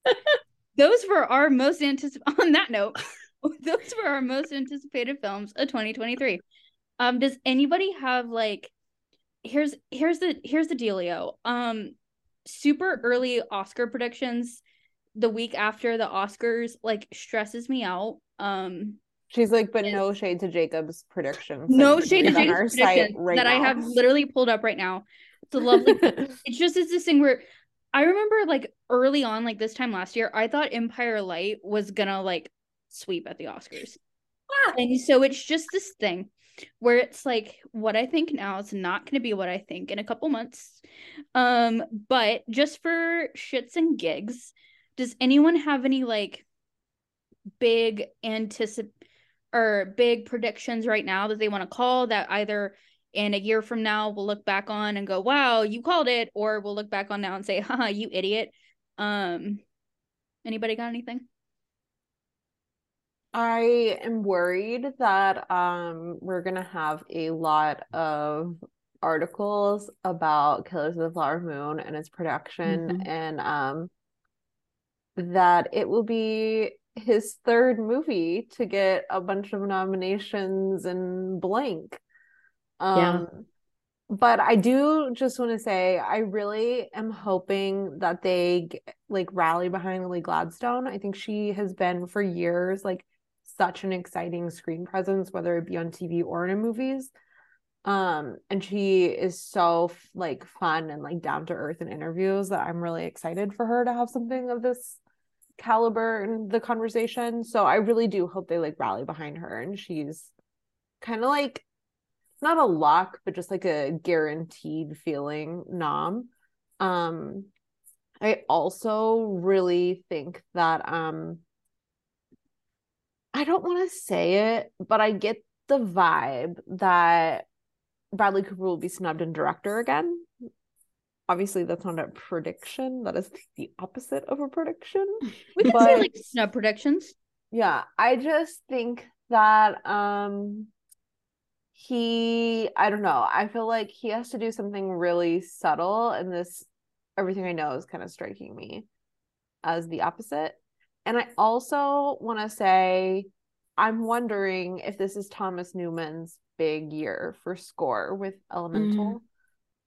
those were our most anticipated, on that note, those were our most anticipated films of 2023. Um, does anybody have like, here's, here's the, here's the dealio. Um, super early Oscar predictions the week after the Oscars, like, stresses me out. Um, She's like, but no shade to Jacob's predictions. no shade to Jacob's predictions right that I have literally pulled up right now. It's a lovely. it's just it's this thing where I remember like early on, like this time last year, I thought Empire Light was gonna like sweep at the Oscars, and so it's just this thing where it's like what I think now is not gonna be what I think in a couple months. Um, but just for shits and gigs, does anyone have any like big anticip or big predictions right now that they want to call that either in a year from now we'll look back on and go, wow, you called it, or we'll look back on now and say, haha, you idiot. Um anybody got anything? I am worried that um we're gonna have a lot of articles about Killers of the Flower Moon and its production Mhm. and um that it will be his third movie to get a bunch of nominations and blank. Yeah. Um but I do just want to say I really am hoping that they like rally behind Lily Gladstone. I think she has been for years like such an exciting screen presence, whether it be on TV or in movies. Um, and she is so like fun and like down to earth in interviews that I'm really excited for her to have something of this caliber in the conversation. So I really do hope they like rally behind her and she's kind of like not a lock, but just like a guaranteed feeling nom. Um, I also really think that um I don't want to say it, but I get the vibe that Bradley Cooper will be snubbed in director again. Obviously, that's not a prediction. That is the opposite of a prediction. We can say like snub predictions. Yeah, I just think that um he I don't know. I feel like he has to do something really subtle and this everything I know is kind of striking me as the opposite. And I also want to say I'm wondering if this is Thomas Newman's big year for score with Elemental.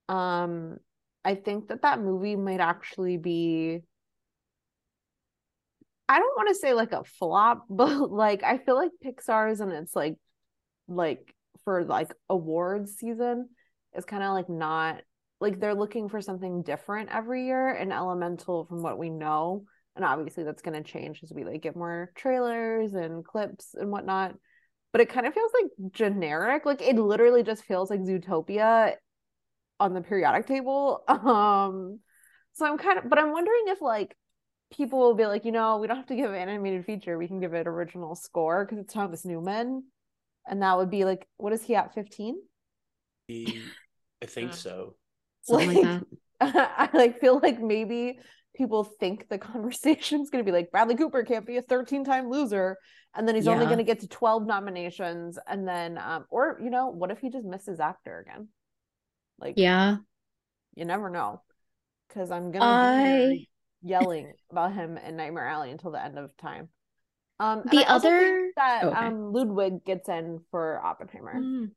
Mm. Um, I think that that movie might actually be. I don't want to say like a flop, but like I feel like Pixar's and it's like, like for like awards season is kind of like not like they're looking for something different every year. And Elemental, from what we know, and obviously that's going to change as we like get more trailers and clips and whatnot. But it kind of feels like generic. Like it literally just feels like zootopia on the periodic table. Um so i'm kind of but i'm wondering if like people will be like you know we don't have to give an animated feature. We can give it original score because it's thomas newman and that would be like what is he at 15 i think so. Something like, like that. I like feel like maybe people think the conversation's going to be like Bradley Cooper can't be a 13 time loser and then he's yeah. only going to get to 12 nominations and then um or you know what if he just misses actor again? Like yeah. you never know. Because i'm gonna I... be yelling about him in nightmare alley until the end of time um the other that okay. um ludwig gets in for oppenheimer mm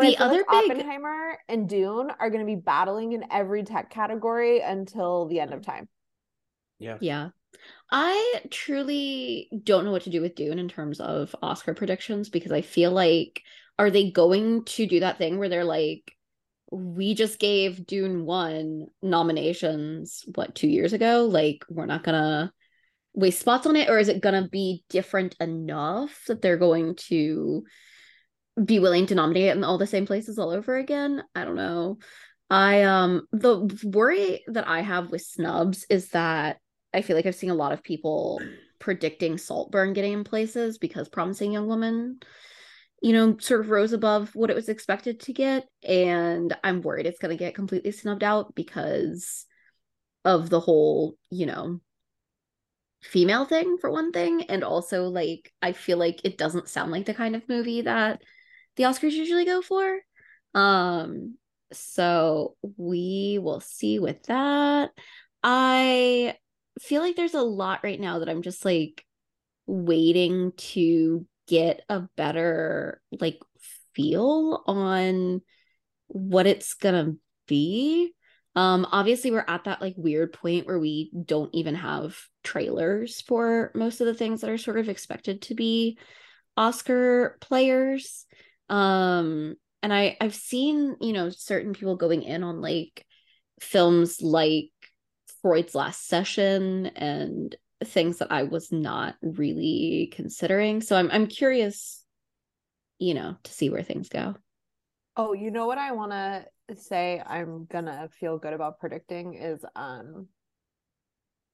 the other like big Oppenheimer and Dune are going to be battling in every tech category until the end of time. Yeah. Yeah. I truly don't know what to do with Dune in terms of Oscar predictions because I feel like are they going to do that thing where they're like we just gave Dune 1 nominations what 2 years ago like we're not going to waste spots on it or is it going to be different enough that they're going to be willing to nominate it in all the same places all over again. I don't know. I um the worry that I have with snubs is that I feel like I've seen a lot of people predicting Saltburn getting in places because Promising Young Woman, you know, sort of rose above what it was expected to get. And I'm worried it's gonna get completely snubbed out because of the whole, you know, female thing for one thing. And also like I feel like it doesn't sound like the kind of movie that the Oscars usually go for. Um, so we will see with that. I feel like there's a lot right now that I'm just like waiting to get a better like feel on what it's gonna be. Um, obviously we're at that like weird point where we don't even have trailers for most of the things that are sort of expected to be Oscar players. Um and i i've seen you know certain people going in on like films like freud's last session and things that i was not really considering. So i'm i'm curious you know to see where things go. Oh you know what i want to say i'm gonna feel good about predicting is um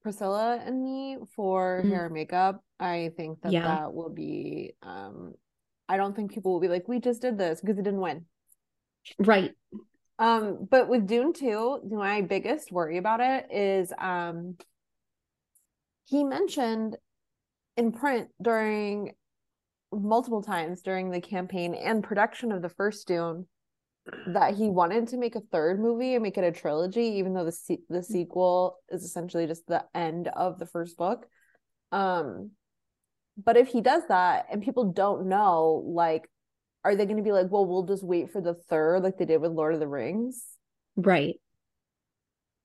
priscilla and me for mm-hmm. hair and makeup i think that yeah. that will be um I don't think people will be like, we just did this because it didn't win. Right. Um, but with Dune 2, my biggest worry about it is um he mentioned in print during multiple times during the campaign and production of the first Dune that he wanted to make a third movie and make it a trilogy, even though the se- the sequel is essentially just the end of the first book. Um, but if he does that and people don't know, like, are they going to be like, well, we'll just wait for the third, like they did with Lord of the Rings? Right.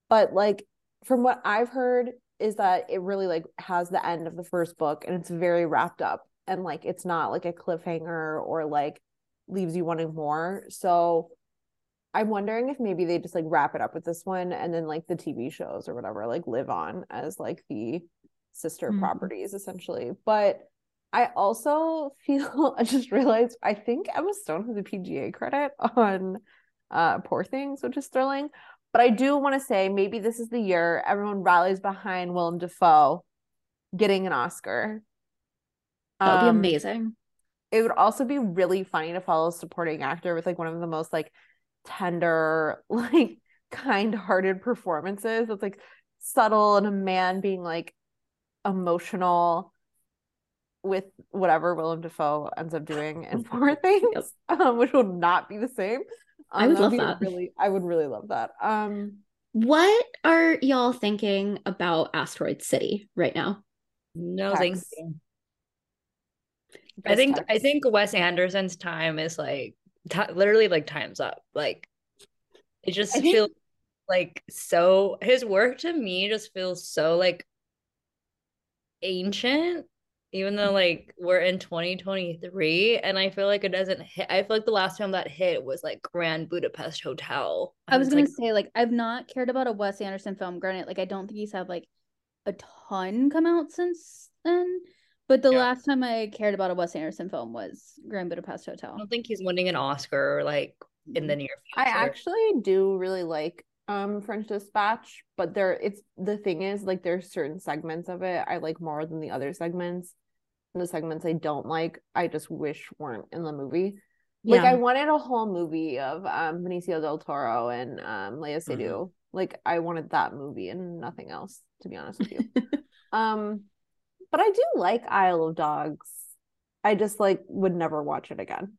But like, from what I've heard, is that it really like has the end of the first book and it's very wrapped up and like it's not like a cliffhanger or like leaves you wanting more. So I'm wondering if maybe they just like wrap it up with this one and then like the TV shows or whatever like live on as like the sister mm-hmm. properties essentially. But I also feel I just realized I think Emma Stone has a PGA credit on uh Poor Things, which is thrilling. But I do want to say maybe this is the year everyone rallies behind Willem Dafoe getting an Oscar. That would um, be amazing. It would also be really funny to follow a supporting actor with like one of the most like tender, like kind-hearted performances. That's like subtle and a man being like emotional with whatever Willem Dafoe ends up doing in Poor Things, yep. um, which will not be the same. Um, I would love that. Really, I would really love that. Um, what are y'all thinking about Asteroid City right now? No, thanks. I think I think Wes Anderson's time is like ti literally like time's up. Like it just I think- feels like so his work to me just feels so like ancient even though like we're in 2023 and I feel like it doesn't hit I feel like the last time that hit was like Grand Budapest Hotel. I was And gonna like say like I've not cared about a Wes Anderson film. Granted, like I don't think he's had like a ton come out since then. But the Yeah. last time I cared about a Wes Anderson film was Grand Budapest Hotel. I don't think he's winning an Oscar like in the near future. I actually do really like um French Dispatch, but there it's the thing is like there's certain segments of it I like more than the other segments. And the segments I don't like, I just wish weren't in the movie. Like I wanted a whole movie of um Benicio del Toro and um Lea Seydoux. Like I wanted that movie and nothing else, to be honest with you. um but I do like Isle of Dogs. I just like would never watch it again.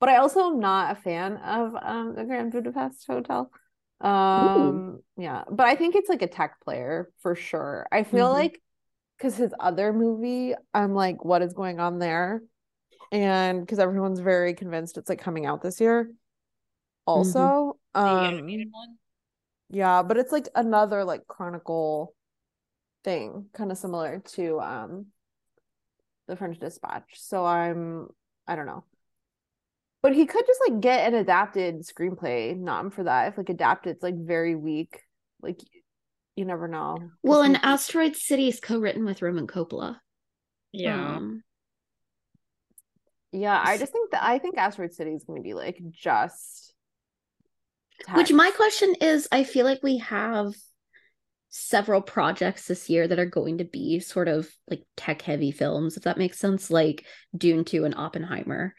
But I also am not a fan of um the Grand Budapest Hotel. Um yeah, but I think it's like a tech player for sure. I feel Mhm. like because his other movie, I'm like, what is going on there? And because everyone's very convinced it's like coming out this year. Also, The um yeah, but it's like another like chronicle thing, kind of similar to um the French Dispatch. So I'm I don't know. But he could just like get an adapted screenplay nom for that. If like adapted's like very weak, like you never know. Well, and he- Asteroid City is co-written with Roman Coppola. Yeah. Um, yeah, I just think that I think Asteroid City is going to be like just Which my question is, I feel like we have several projects this year that are going to be sort of like tech heavy films, if that makes sense, like Dune 2 and Oppenheimer.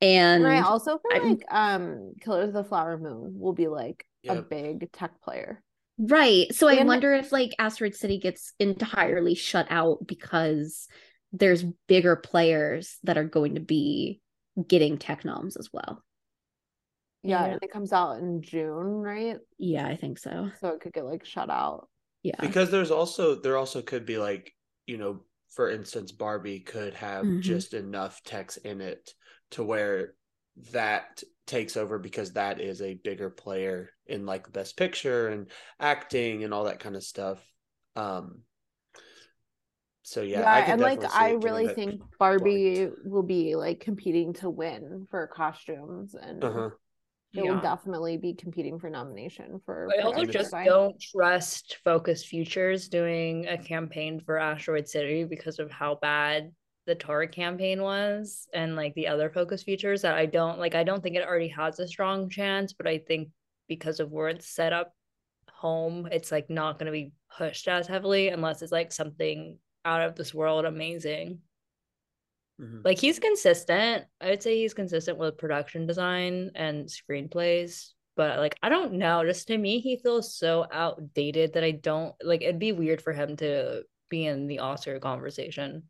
And, And I also feel I'm- like um Killers of the Flower Moon will be like a big tech player. right. So I wonder if like Asteroid City gets entirely shut out because there's bigger players that are going to be getting tech noms as well. Yeah, Yeah. and it comes out in June, right? Yeah, I think so. So it could get like shut out. Yeah. because there's also there also could be like you know for instance barbie could have Mhm. just enough text in it to where that takes over because that is a bigger player in like best picture and acting and all that kind of stuff um so yeah, Yeah, and like I really think. Barbie will be like competing to win for costumes and uh-huh it will definitely be competing for nomination for I also just design. don't trust Focus Features doing a campaign for Asteroid City because of how bad the Tora campaign was and like the other Focus Features that I don't like I don't think it already has a strong chance, but I think because of where it's set up home, it's like not gonna be pushed as heavily unless it's like something out of this world amazing. Mhm. Like he's consistent. I would say he's consistent with production design and screenplays, but like I don't know. Just to me, he feels so outdated that I don't like. It'd be weird for him to be in the Oscar conversation.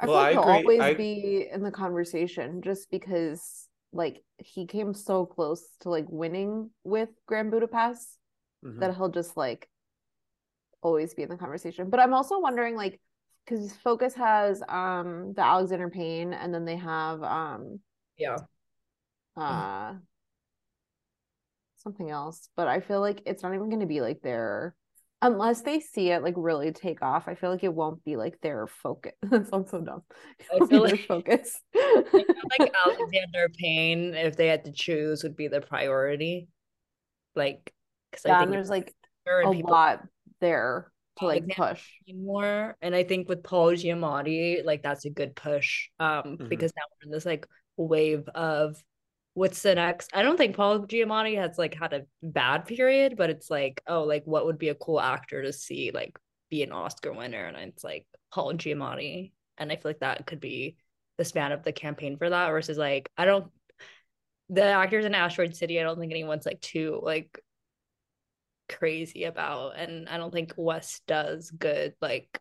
I Well, feel like I he'll agree. always I- be in the conversation just because like he came so close to like winning with Grand Budapest Mhm. that he'll just like always be in the conversation. But I'm also wondering like because Focus has um the Alexander Payne and then they have um Yeah. uh something else. But I feel like it's not even gonna be like their unless they see it like really take off, I feel like it won't be like their focus. That sounds so dumb. I feel like- focus. like Alexander Payne, if they had to choose, would be the priority. Like, because yeah, I and think there's like a people lot there to like push. more. And I think with Paul Giamatti, like that's a good push. Um, Mhm. because now we're in this like wave of what's the next? I don't think Paul Giamatti has like had a bad period, but it's like, oh, like what would be a cool actor to see like be an Oscar winner? And it's like Paul Giamatti. And I feel like that could be the span of the campaign for that versus like I don't the actors in Asteroid City, I don't think anyone's like too like crazy about and I don't think Wes does good like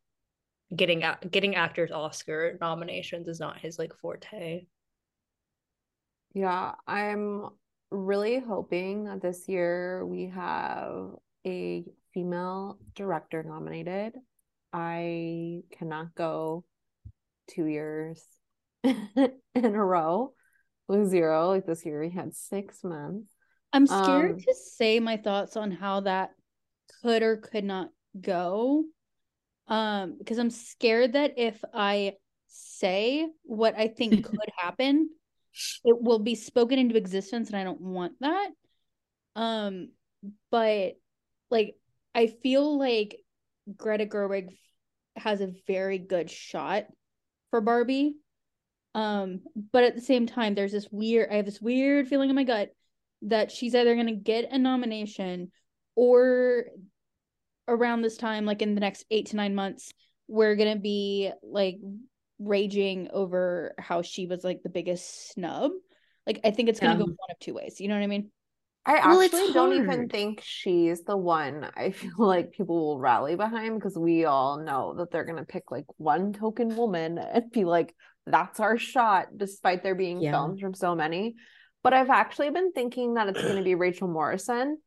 getting a- getting actors Oscar nominations is not his like forte. Yeah, I'm really hoping that this year we have a female director nominated. I cannot go two years in a row with zero. Like this year, we had six men. I'm scared Um, to say my thoughts on how that could or could not go. Um, because I'm scared that if I say what I think could happen, it will be spoken into existence, and I don't want that. Um, but like I feel like Greta Gerwig has a very good shot for Barbie. Um, but at the same time, there's this weird I have this weird feeling in my gut that she's either gonna get a nomination or around this time, like in the next eight to nine months, we're gonna be like raging over how she was like the biggest snub. Like I think it's gonna Yeah. go one of two ways. You know what I mean? I Well, actually don't even think she's the one I feel like people will rally behind because we all know that they're gonna pick like one token woman and be like, that's our shot, despite there being Yeah. films from so many. But I've actually been thinking that it's gonna be Rachel Morrison.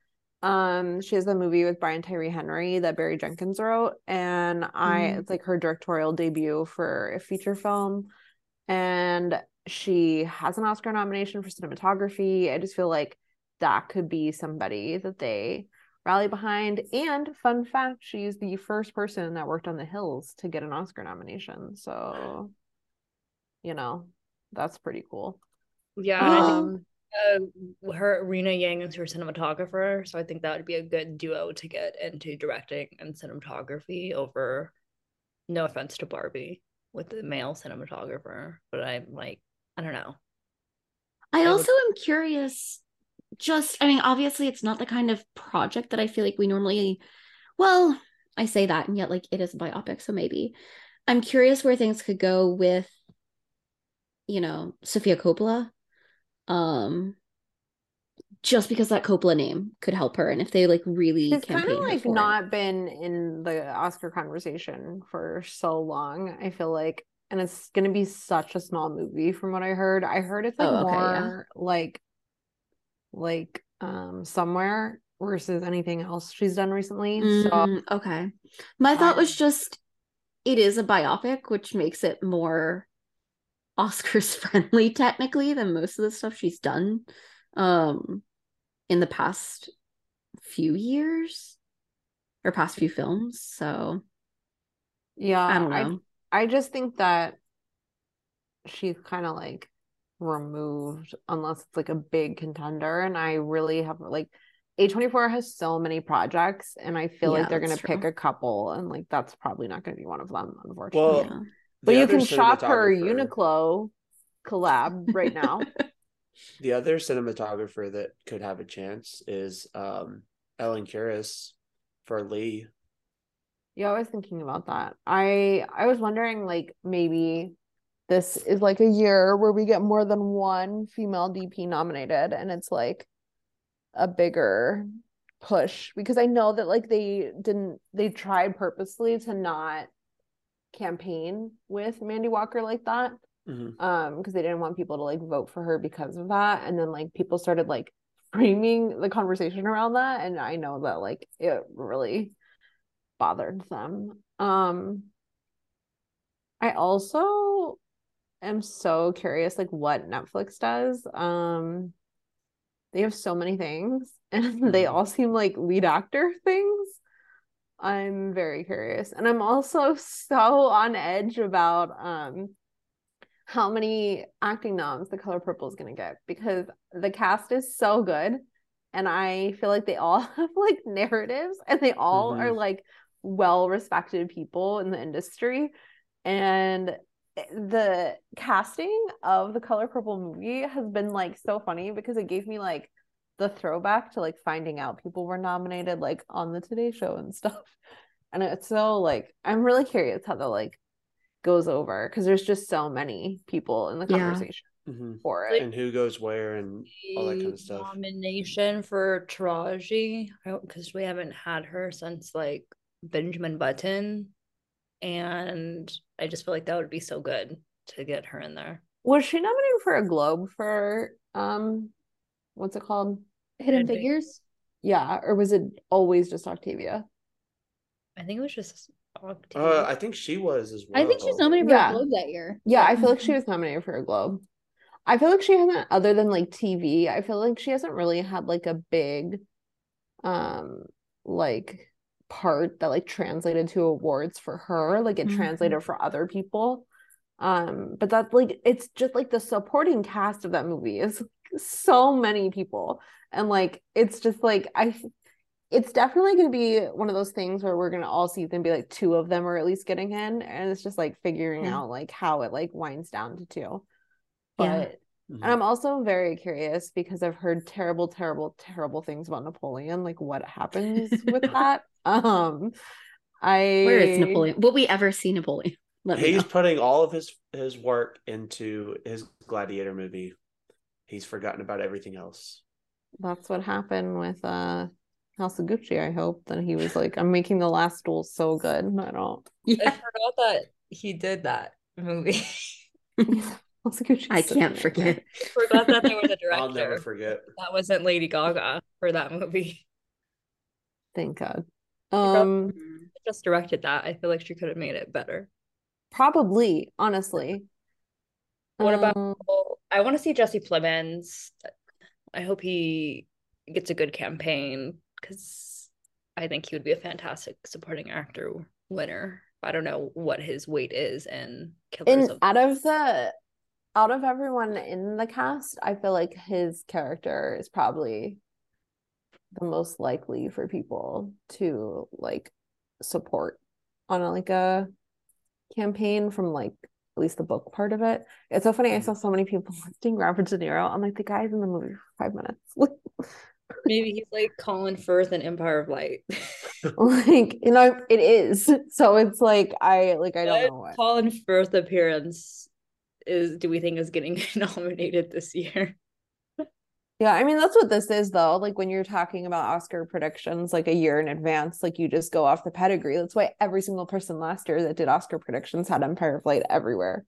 Um, she has the movie with Brian Tyree Henry that Barry Jenkins wrote, and I Mm. it's like her directorial debut for a feature film. And she has an Oscar nomination for cinematography. I just feel like that could be somebody that they rally behind. And fun fact, she's the first person that worked on The Hills to get an Oscar nomination. So, you know, that's pretty cool. Yeah, and I think Um, uh, her Rina Yang is her cinematographer, so I think that would be a good duo to get into directing and cinematography over. No offense to Barbie with the male cinematographer, but I'm like, I don't know. I I would- also am curious. Just, I mean, obviously, it's not the kind of project that I feel like we normally. Well, I say that, and yet, like, it is a biopic, so maybe. I'm curious where things could go with, you know, Sofia Coppola. Um, just because that Coppola name could help her, and if they like really she's kind of like for it. not been in the Oscar conversation for so long. I feel like, and it's gonna be such a small movie from what I heard. I heard it's like Oh, okay, yeah. more like, like um somewhere versus anything else she's done recently. So Mm, okay. My thought was just it is a biopic, which makes it more Oscars friendly technically than most of the stuff she's done um in the past few years or past few films. So yeah, I don't know. I just think that she's kind of like removed unless it's like a big contender. And I really have like A24 has so many projects, and I feel Yeah, like they're gonna pick a couple, and like that's probably not gonna be one of them, Well, unfortunately. yeah. But you can shop her Uniqlo collab right now. The other cinematographer that could have a chance is um, Ellen Kuras for Lee. Yeah, I was thinking about that. I I was wondering like maybe this is like a year where we get more than one female DP nominated and it's like a bigger push because I know that like they didn't they tried purposely to not campaign with Mandy Walker like that Mhm. um because they didn't want people to like vote for her because of that. And then like people started like framing the conversation around that. And I know that like it really bothered them. Um I also am so curious like what Netflix does. Um they have so many things and they Mhm. all seem like lead actor things I'm very curious and I'm also so on edge about um how many acting noms The Color Purple is going to get because the cast is so good and I feel like they all have like narratives and they all are Mhm. like well respected people in the industry and the casting of the Color Purple movie has been like so funny because it gave me like the throwback to like finding out people were nominated like on the Today Show and stuff. And it's so like I'm really curious how the like goes over because there's just so many people in the Yeah. conversation Mhm. for Like- it. And who goes where and all that kind of stuff. Nomination for Taraji, because we haven't had her since like Benjamin Button, and I just feel like that would be so good to get her in there. Was she nominated for a Globe for um what's it called? Hidden Hidden Fig- Figures. Yeah, or was it always just Octavia? I think it was just Octavia. Uh, I think she was as well. I think she's nominated Yeah. for a Globe that year. Yeah, I feel like she was nominated for a Globe. I feel like she hasn't, other than like TV, I feel like she hasn't really had like a big, um, like part that like translated to awards for her. Like it Mhm. translated for other people. Um, but that's like it's just like the supporting cast of that movie is like, so many people, and like it's just like I. It's definitely going to be one of those things where we're going to all see them be like two of them are at least getting in, and it's just like figuring Yeah. out like how it like winds down to two. Yeah. But Mhm. and I'm also very curious because I've heard terrible, terrible, terrible things about Napoleon. Like what happens with that? Um, I Where is Napoleon? Will we ever see Napoleon? Let me He's know. putting all of his his work into his Gladiator movie. He's forgotten about everything else. That's what happened with uh House of Gucci. I hope that he was like, I'm making the last duel so good. I don't. I forgot that he did that movie. House of Gucci. I is such a can't nightmare. forget. forgot that there was a I'll never director. forget. That wasn't Lady Gaga for that movie. Thank God. forgot- Um, Just directed that. I feel like she could have made it better. probably, honestly. What about- Um, Well, I want to see Jesse Plemons. I hope he gets a good campaign because I think he would be a fantastic supporting actor winner. I don't know what his weight is in Killers in of out of the out of everyone in the cast, I feel like his character is probably the most likely for people to like support on like a campaign from like at least the book part of it. It's so funny. I saw mm-hmm. so many people listing Robert De Niro. I'm like, the guy's in the movie for five minutes. maybe he's like Colin Firth in Empire of Light. like, you know, it is. So it's like I like I don't What know what. Colin Firth appearance is do we think is getting nominated this year? Yeah, I mean that's what this is though. Like when you're talking about Oscar predictions like a year in advance, like you just go off the pedigree. That's why every single person last year that did Oscar predictions had Empire of Light everywhere.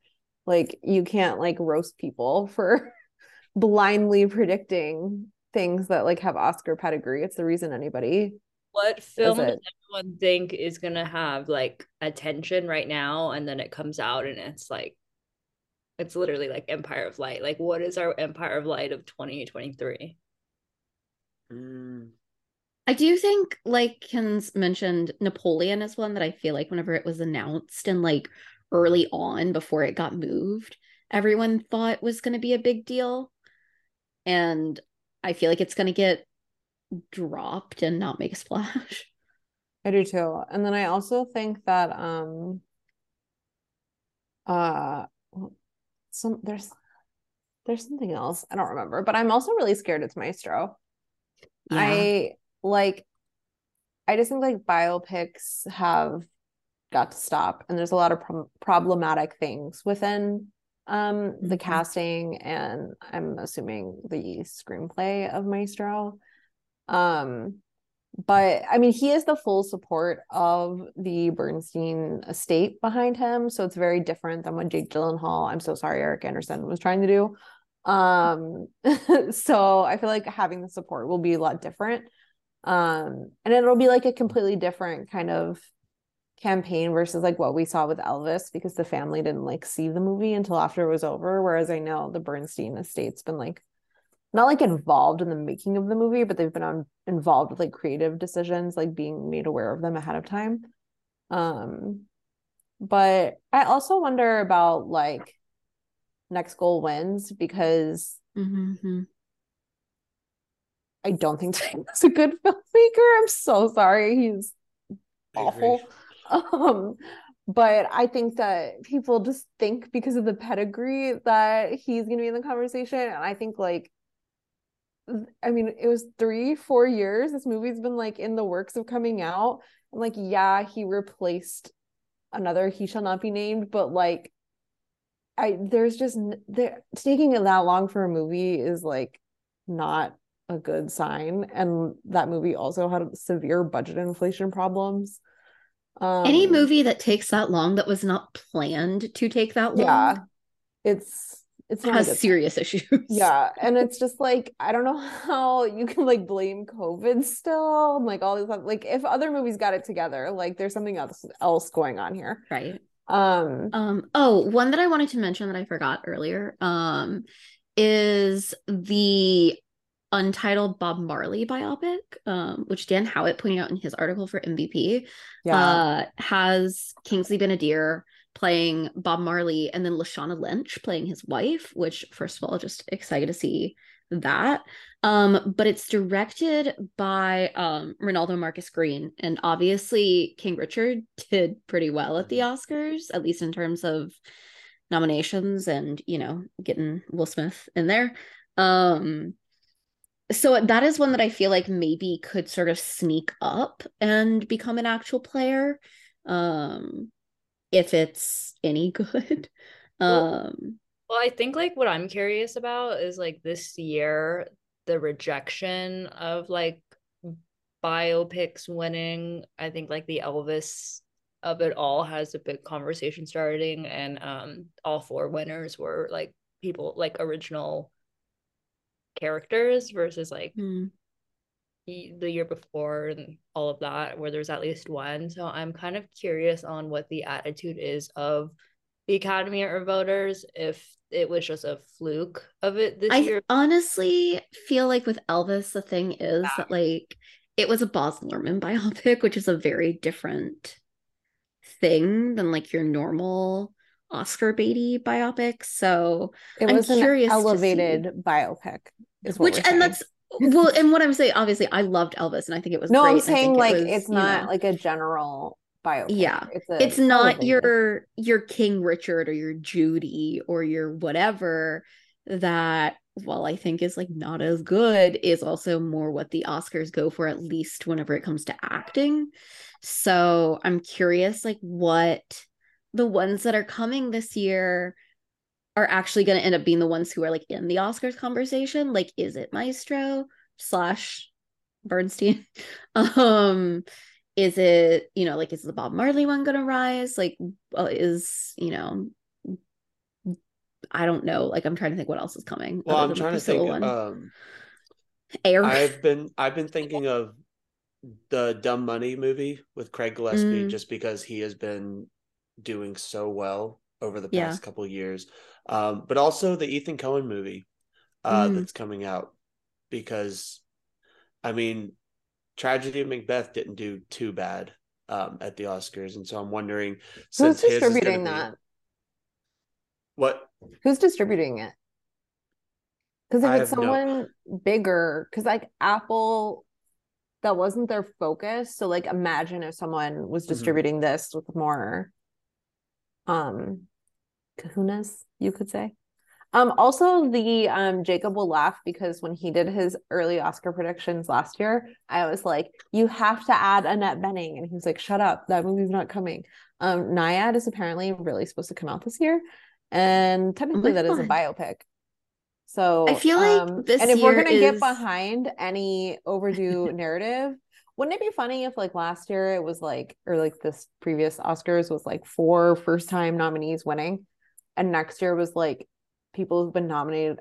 Like you can't like roast people for blindly predicting things that like have Oscar pedigree. It's the reason anybody What film does everyone think is gonna have like attention right now, and then it comes out and it's like it's literally like Empire of Light. Like, what is our Empire of Light of 2023? Mm, I do think, like Ken's mentioned, Napoleon is one that I feel like whenever it was announced and like early on before it got moved, everyone thought was going to be a big deal. And I feel like it's going to get dropped and not make a splash. I do too. And then I also think that um uh some there's there's something else. I don't remember, but I'm also really scared it's Maestro. I like I just think like biopics have got to stop and there's a lot of pro- problematic things within um the Mhm. casting and I'm assuming the screenplay of Maestro. Um but I mean he is the full support of the Bernstein estate behind him, so it's very different than what Jake Gyllenhaal, I'm so sorry Eric Anderson was trying to do. Um so I feel like having the support will be a lot different. Um and it'll be like a completely different kind of campaign versus like what we saw with Elvis because the family didn't like see the movie until after it was over whereas I know the Bernstein estate's been like not like involved in the making of the movie but they've been on, involved with like creative decisions like being made aware of them ahead of time um but I also wonder about like next goal wins because Mhm. I don't think Taika's a good filmmaker. I'm so sorry. He's awful. Um, but I think that people just think because of the pedigree that he's gonna be in the conversation. And I think like th- I mean, it was three, four years. This movie's been like in the works of coming out. And like, yeah, he replaced another He Shall Not Be Named, but like I there's just there taking it that long for a movie is like not a good sign. And that movie also had severe budget inflation problems. Um, Any movie that takes that long that was not planned to take that long. yeah, it's it's not a has serious issues. Yeah, and it's just like I don't know how you can like blame COVID still, and, like all these like if other movies got it together, like there's something else else going on here. Right. Um, Um, oh, one that I wanted to mention that I forgot earlier, um, is the untitled Bob Marley biopic, um, which Dan Howitt pointed out in his article for MVP, yeah, uh, has Kingsley Ben-Adir playing Bob Marley and then Lashana Lynch playing his wife, which first of all, just excited to see that. Um, but it's directed by um Reinaldo Marcus Green, and obviously King Richard did pretty well at the Oscars, at least in terms of nominations and you know getting Will Smith in there. Um so that is one that I feel like maybe could sort of sneak up and become an actual player. Um if it's any good. Well- Um Well, I think like what I'm curious about is like this year, the rejection of like biopics winning. I think like the Elvis of it all has a big conversation starting, and um, all four winners were like people like original characters versus like hmm. Y- the year before and all of that, where there's at least one. So I'm kind of curious on what the attitude is of the Academy or voters, if it was just a fluke of it this I year. honestly feel like with Elvis, the thing is Yeah. that like it was a Baz Luhrmann biopic, which is a very different thing than like your normal Oscar Beatty biopic. So it I'm was an curious elevated biopic, is what which and saying. that's well, and what I'm saying, obviously, I loved Elvis, and I think it was no, great. I'm saying think it like was, it's not know, like a general biopic. Yeah. it's a it's not your your King Richard or your Judy or your whatever that well I think is like not as good is also more what the Oscars go for at least whenever it comes to acting. So I'm curious like what the ones that are coming this year are actually going to end up being the ones who are like in the Oscars conversation. Like is it Maestro slash Bernstein? um is it you know like is the bob marley one gonna rise like uh, is you know i don't know like i'm trying to think what else is coming Well, I'm trying to think. one. Um, air I've been I've been thinking of the Dumb Money movie with Craig Gillespie, Mm. just because he has been doing so well over the past Yeah. couple years. Um, but also the Ethan Coen movie uh, Mm. that's coming out because, I mean, Tragedy of Macbeth didn't do too bad um, at the Oscars, and so I'm wondering Who's since his is gonna distributing be- that? What Who's distributing it? Because if I it's have no- someone bigger, because like Apple, that wasn't their focus. So like, imagine if someone was Mhm. distributing this with more, um, kahunas, you could say. Um, also the um Jacob will laugh because when he did his early Oscar predictions last year, I was like, you have to add Annette Bening, and he was like, shut up, that movie's not coming. Um, Nyad is apparently really supposed to come out this year, and technically that is a God. biopic. So I feel like um, this and if we're gonna get behind any overdue narrative, wouldn't it be funny if like last year it was like or like this previous Oscars was like four first time nominees winning, and next year was like people who've been nominated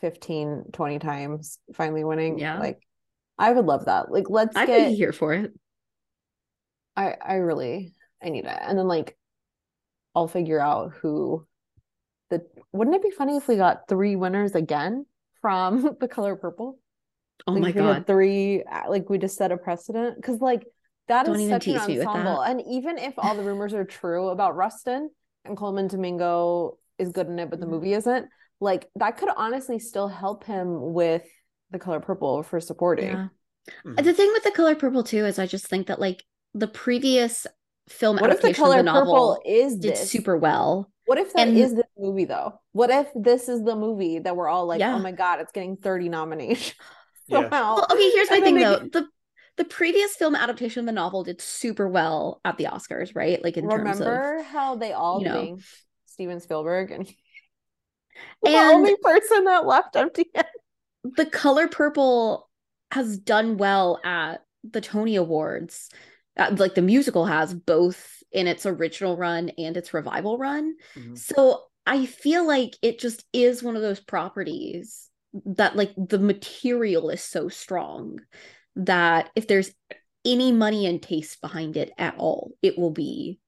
15, 20 times finally winning. Yeah. Like I would love that. Like let's i'd get be here for it I I really I need it. And then like I'll figure out who the wouldn't it be funny if we got three winners again from the color purple? oh Like my if we had god three uh, like we just set a precedent because like that is Don't even such an tease me with that. ensemble. And even if all the rumors are true about Rustin and Colman Domingo is good in it, but the Mhm. movie isn't, like that could honestly still help him with the color purple for supporting. yeah Mhm. the thing with the color purple too is i just think that like the previous film What if the adaptation color of the novel purple is did this? super well What if that is And- this movie though? What if this is the movie that we're all like, Yeah. oh my god, it's getting 30 nominations Yeah. somehow. Well, okay, here's my And thing they though. The the previous film adaptation of the novel did super well at the Oscars, right? Like in terms Remember how they all you know. thanked Steven Spielberg and the only person that left empty of the color purple has done well at the Tony Awards. Uh, like the musical has both in its original run and its revival run. Mhm. So I feel like it just is one of those properties that like the material is so strong that if there's any money and taste behind it at all, it will be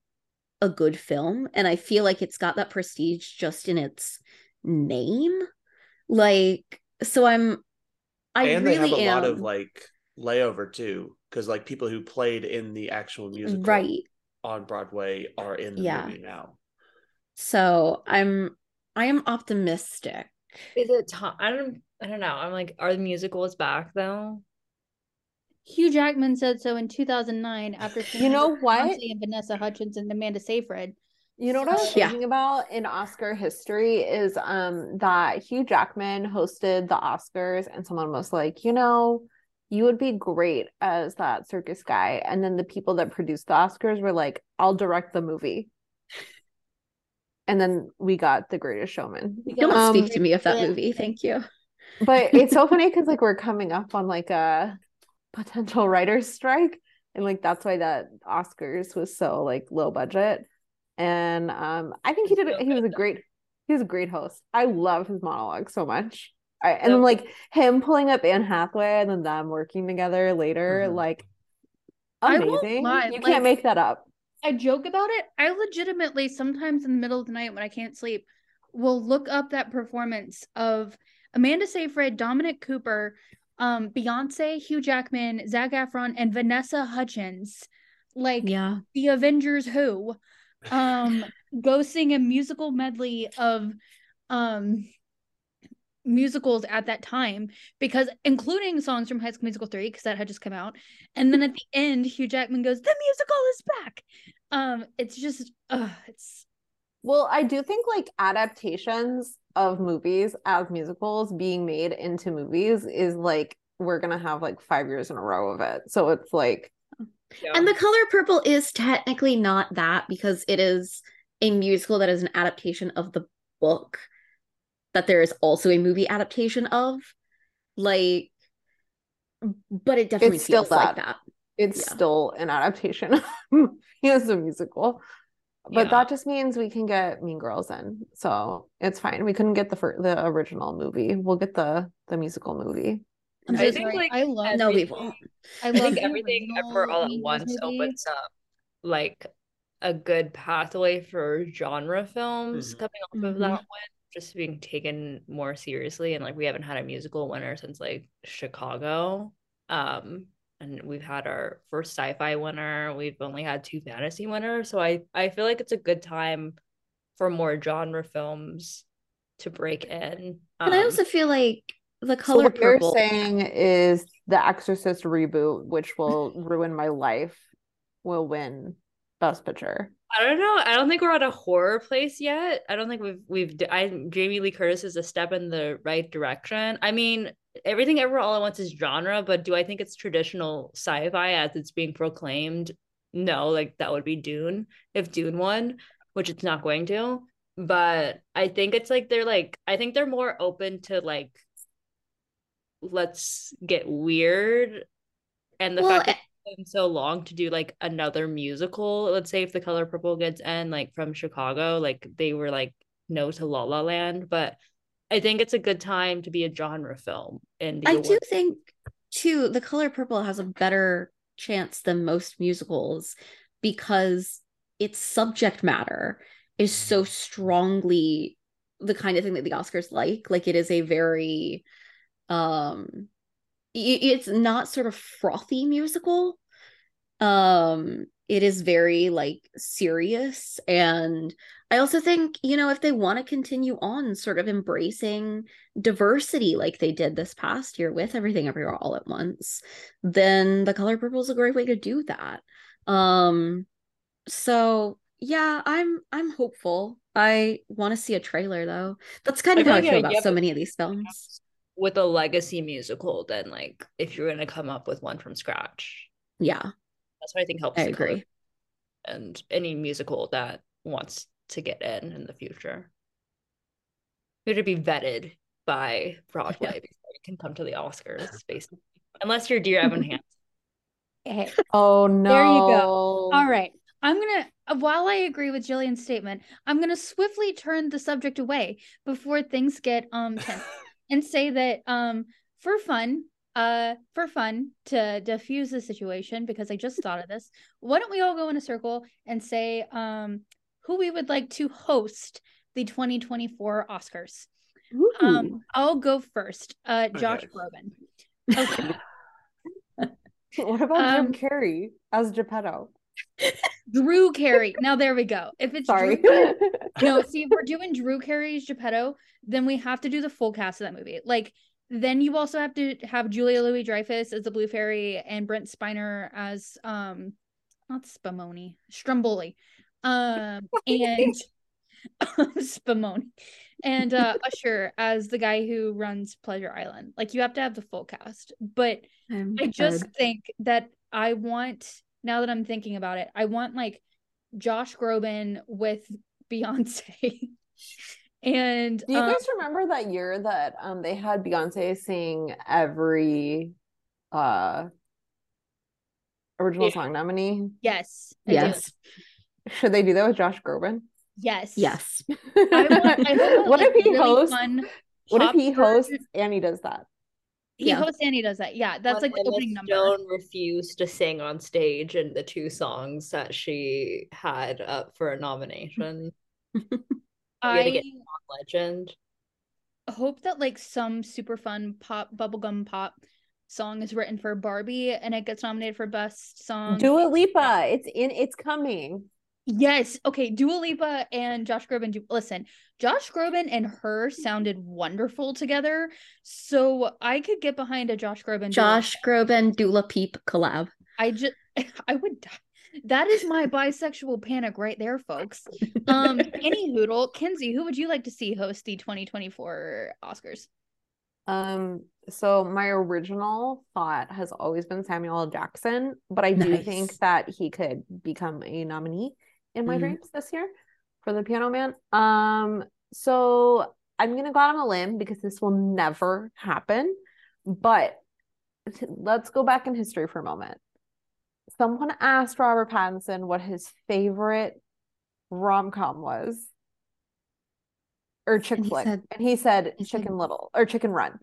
a good film. And I feel like it's got that prestige just in its name. Like, so I'm I and really they have a am lot of like layover too, because like people who played in the actual musical right. on Broadway are in the Yeah. movie now. So I'm I am optimistic. Is it time? I don't. I don't know. I'm like, are the musicals back though? Hugh Jackman said so in 2009 after You know what? Beyonce and Vanessa Hudgens and Amanda Seyfried. You know what I was Yeah. thinking about in Oscar history is um that Hugh Jackman hosted the Oscars and someone was like, you know, you would be great as that circus guy. And then the people that produced the Oscars were like, I'll direct the movie. And then we got The Greatest Showman. Don't Um, speak to me of that yeah. movie. Thank you. But it's so funny because like we're coming up on like a potential writer's strike. And like that's why that Oscars was so like low budget. And um I think he did he was a great he was a great host. I love his monologue so much. I, and then like him pulling up Anne Hathaway and then them working together later, Mhm. like amazing. You like- can't make that up. I joke about it. I legitimately sometimes in the middle of the night when I can't sleep will look up that performance of Amanda Seyfried, Dominic Cooper, um, Beyonce, Hugh Jackman, Zac Efron, and Vanessa Hudgens, like Yeah. the Avengers Who, um, go sing a musical medley of um musicals at that time because including songs from High School Musical 3 because that had just come out. And then at the end Hugh Jackman goes the musical is back. Um it's just uh it's Well, I do think like adaptations of movies as musicals being made into movies is like we're gonna have like five years in a row of it. So it's like Yeah. And the color purple is technically not that because it is a musical that is an adaptation of the book that there is also a movie adaptation of. Like, but it definitely It's still feels like that. that. it's Yeah. still an adaptation as a musical. But Yeah. that just means we can get Mean Girls in. So it's fine. We couldn't get the fir- the original movie. We'll get the the musical movie. I'm I think, sorry. like, I love No, we won't. I, I love think everything ever all at once movie. opens up like a good pathway for genre films Mhm. coming off of Mhm. that one, just being taken more seriously. And like we haven't had a musical winner since like Chicago. Um, and we've had our first sci-fi winner. We've only had two fantasy winners. So I I feel like it's a good time for more genre films to break in. And I Um, also feel like the color So color what you're saying is the Exorcist reboot, which will ruin my life, will win Best Picture. I don't know. I don't think we're at a horror place yet. I don't think we've we've d- I Jamie Lee Curtis is a step in the right direction. I mean, everything ever all at once is genre, but do I think it's traditional sci-fi as it's being proclaimed? No, like that would be Dune if Dune won, which it's not going to. But I think it's like they're like I think they're more open to like let's get weird and the Well, fact that it's been so long to do like another musical let's say if the color purple gets in like from chicago like they were like no to la la land but i think it's a good time to be a genre film in the I do think too the color purple has a better chance than most musicals because its subject matter is so strongly the kind of thing that the Oscars like. Like it is a very um it's not sort of frothy musical. Um it is very like serious and i also think you know if they want to continue on sort of embracing diversity like they did this past year with everything everywhere all at once then the color purple is a great way to do that. Um so yeah i'm i'm hopeful. I want to see a trailer though. That's kind of feel how i feel about so many of these films. with a legacy musical than like if you're going to come up with one from scratch. Yeah. That's what i think helps i the color agree. and any musical that wants to get in in the future you have to be vetted by broadway before you can come to the oscars basically unless you're dear evan hansen Hey, Oh no. There you go. all right I'm gonna uh, while I agree with Jillian's statement, I'm gonna swiftly turn the subject away before things get um tense and say that um for fun, uh for fun to diffuse the situation because I just thought of this, why don't we all go in a circle and say um who we would like to host the 2024 Oscars. Ooh. Um I'll go first. Uh Josh Okay. Groban. Okay. what about um, Jim Carrey as Geppetto? Drew Carey. Now there we go. If it's Sorry. Drew no, see, if we're doing Drew Carey's Geppetto, then we have to do the full cast of that movie. Like, then you also have to have Julia Louis Dreyfus as the Blue Fairy and Brent Spiner as um not Spumoni, Stromboli. Um and Spumoni. And uh Usher as the guy who runs Pleasure Island. Like you have to have the full cast. But I'm I just think that I want now that I'm thinking about it, I want like Josh Groban with Beyonce. and Do you um, guys remember that year that um they had Beyonce sing every uh original Yeah. song nominee? yes, I do. Yes. Should they do that with Josh Groban? yes, Yes. I want, I hope what like, if he really hosts? fun What if pop he hosts version- and he does that? He Yeah. hosts and he does that. Yeah, that's When like the Emma opening number. Stone refused to sing on stage in the two songs that she had up for a nomination. We had to I get Legend. hope that like some super fun pop bubblegum pop song is written for Barbie and it gets nominated for best song. Dua Lipa, it's in. It's coming. Yes. Okay. Dua Lipa and Josh Groban. Do, listen, Josh Groban and her sounded wonderful together. So I could get behind a Josh Groban. Josh Lipa. Groban Dula Peep collab. I just, I would die. That is my bisexual panic right there, folks. Um, any hoodle, Kenzie, who would you like to see host the 2024 Oscars? Um, so my original thought has always been Samuel L. Jackson, but I do think that he could become a nominee in my Mhm. dreams this year for the Piano Man. Um, so I'm gonna go out on a limb because this will never happen, but let's go back in history for a moment. Someone asked Robert Pattinson what his favorite rom-com was. Or chick And flick. said- and he said he said- Chicken Little or Chicken Run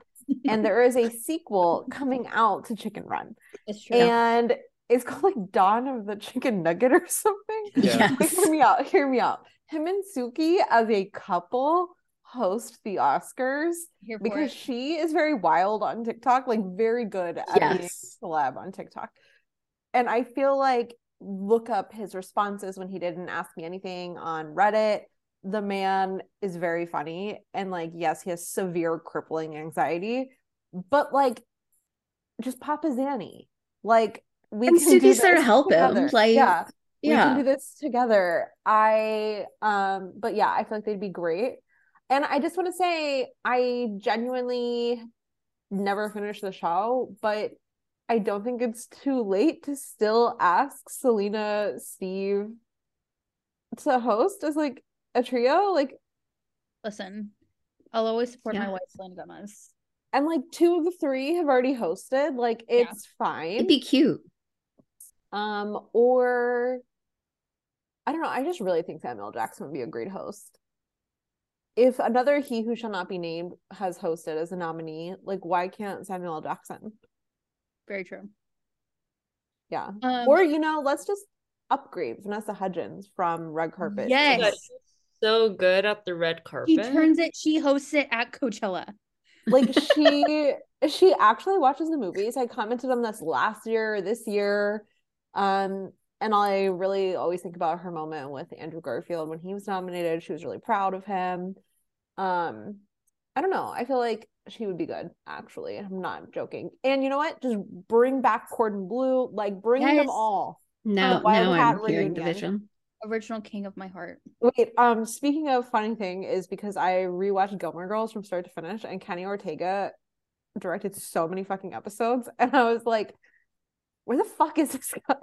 and there is a sequel coming out to Chicken Run, It's true. and it's called like Dawn of the Chicken Nugget or something. Yeah. Like, hear me out. Hear me out. Him and Suki as a couple host the Oscars Here because it. she is very wild on TikTok, like very good at being Yes. a celeb on TikTok. And I feel like look up his responses when he didn't ask me anything on Reddit. The man is very funny and like yes, he has severe crippling anxiety, but like just pop a Zanny. Like we And can do Suki's there to help him, together. like, yeah, we can do this together. I um but yeah, I feel like they'd be great. And I just want to say I genuinely never finished the show, but I don't think it's too late to still ask Selena Steve to host as like a trio. Like Listen, I'll always support my Yeah. wife, Selena Gomez. and like two of the three have already hosted. Like Yeah. it's fine. It'd be cute. Um, or I don't know. I just really think Samuel Jackson would be a great host. If another He Who Shall Not Be Named has hosted as a nominee, like why can't Samuel Jackson? Very true. Yeah. Um, or you know, let's just upgrade Vanessa Hudgens from Red Carpet. Yes. God, she's so good at the red carpet. She turns it, she hosts it at Coachella. Like she she actually watches the movies. I commented on this last year, or this year. Um, and I really always think about her moment with Andrew Garfield when he was nominated. She was really proud of him. Um, I don't know. I feel like she would be good, actually. I'm not joking. And you know what? Just bring back Cordon Blue, like bring Yes. them all. Now, Wild now Hat I'm hearing the reunion. vision. Original king of my heart. Wait, um, speaking of funny thing is because I rewatched Gilmore Girls from start to finish, and Kenny Ortega directed so many fucking episodes, and I was like, where the fuck is this guy?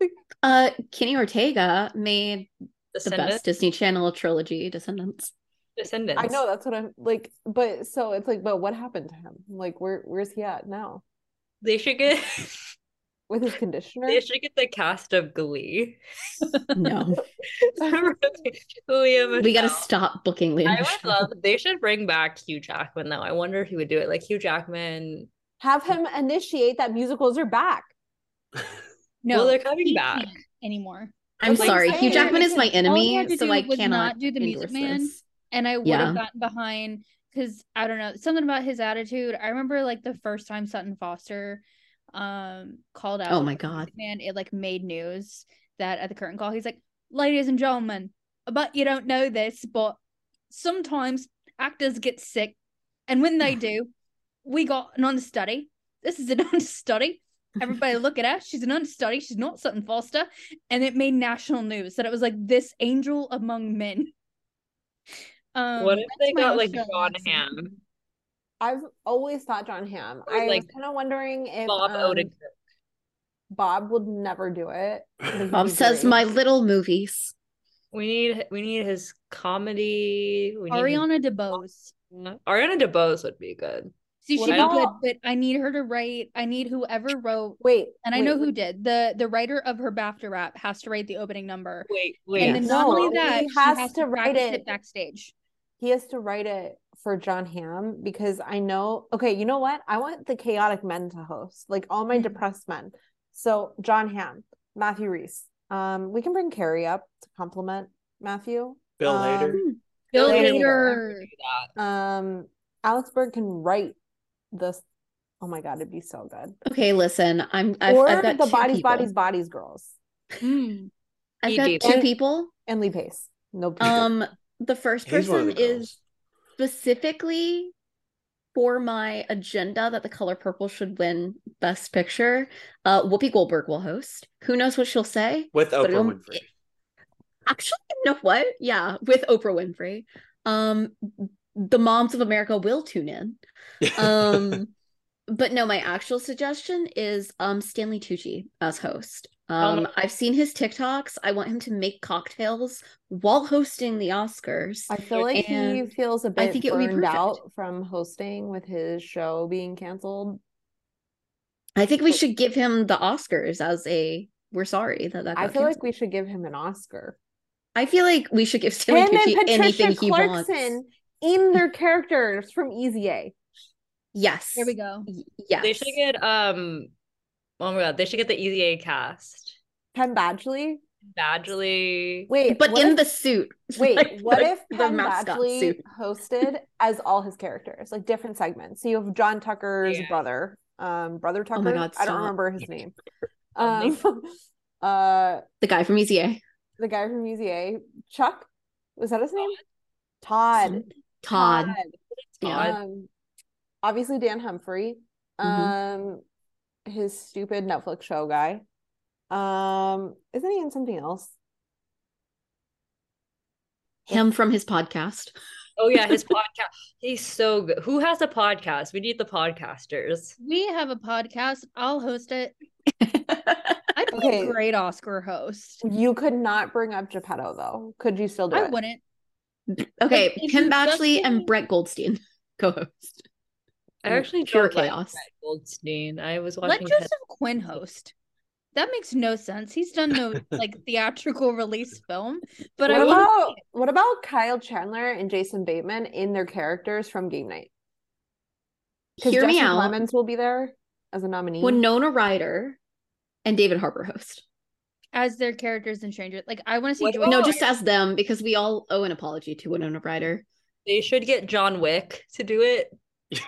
Uh, Kenny Ortega made the best Disney Channel trilogy, Descendants. Descendants. I know that's what I'm like, but so it's like, but what happened to him? Like, where where's he at now? They should get with his conditioner. They should get the cast of Glee. No. Liam we got to stop booking Liam. I would Michelle. love. They should bring back Hugh Jackman though. I wonder if he would do it. Like Hugh Jackman. Have him initiate that musicals are back. No, Well, they're coming back. anymore. I'm That's sorry. Hugh saying, Jackman is my because all he enemy, so I cannot do the Music Man. this. and I would Yeah. have gotten behind because I don't know something about his attitude. I remember like the first time Sutton Foster um called out Oh my God. Music Man, it like made news that at the curtain call he's like, "Ladies and gentlemen, but you don't know this, but sometimes actors get sick, and when they do, we got an understudy. This is an understudy." Everybody look at her. She's an understudy. She's not Sutton Foster. And it made national news that it was like this angel among men. Um, what if they got like Australian John accent. Hamm, I've always thought Jon Hamm. Or I like was kind of wondering if Bob um, Odenkirk? Bob would never do it. Bob says my little movies. We need we need his comedy. We need his- Ariana DeBose. Ariana DeBose would be good. See, she'd be good, but I need her to write. I need whoever wrote, Wait, and I wait, know who wait. did. the The writer of her BAFTA rap has to write the opening number, Wait, and wait. then Yes. not only No, that, he she has has to to write it. it backstage. He has to write it for Jon Hamm because I know. Okay, you know what? I want the chaotic men to host, like all my Mhm. depressed men. So Jon Hamm, Matthew Rhys. Um, we can bring Keri up to compliment Matthew. Bill Um, Hader. Bill Hader. Hader. Do that. Um, Alec Berg can write this. Oh my god, it'd be so good. Okay, listen, I'm I've, or I've got the two bodies, people. bodies, bodies girls Mm. I've got did. two And- people. and Lee Pace. No, people. Um, the first He's person the is specifically for my agenda that the color purple should win best picture. Uh, Whoopi Goldberg will host. Who knows what she'll say? with but Oprah it'll- Winfrey. Actually, you know what? Yeah, with Oprah Winfrey. Um, the moms of America will tune in. Um, but no, my actual suggestion is um Stanley Tucci as host. Um, no. I've seen his TikToks. I want him to make cocktails while hosting the Oscars. I feel like he feels a bit I think it would be burned perfect. out from hosting with his show being canceled. I think we should give him the Oscars as a we're sorry that that got I feel canceled. like we should give him an Oscar. I feel like we should give Stanley Tucci Patricia anything he wants. Clarkson in their characters from Easy A. Yes. There we go. Y- Yes. They should get um. Oh my god, they should get the Easy A cast. Penn Badgley. Badgley. Wait, but in if, the suit. wait, like what the- if the Penn Badgley suit? hosted as all his characters, like different segments? So you have John Tucker's Yeah. brother, um, brother Tucker. Oh my God, I don't remember his name. Um, Um, uh, The guy from Easy A. the guy from Easy A, Chuck, was that his name? Todd. Todd. Yeah. Um, obviously Dan Humphrey. Mhm. Um, his stupid Netflix show guy. Um, isn't he in something else? Him from his podcast. Oh yeah, his podcast. He's so good. Who has a podcast? We need the podcasters. We have a podcast. I'll host it. I'd be Okay. a great Oscar host. You could not bring up Geppetto though. Could you still do I it? I wouldn't. Okay, if Kim Batchley and Brett Goldstein co-host. I actually pure don't like chaos. Brett Goldstein. I was Let watching. Joseph Quinn host. That makes no sense. He's done no like theatrical release film, but what I want about what about Kyle Chandler and Jason Bateman in their characters from Game Night? Because Hear me out. Plemons will be there as a nominee. Winona Ryder and David Harbour host. As their characters in Stranger. Like I want to see What Joy. No, Oh, just as them because we all owe an apology to Winona Ryder. They should get John Wick to do it.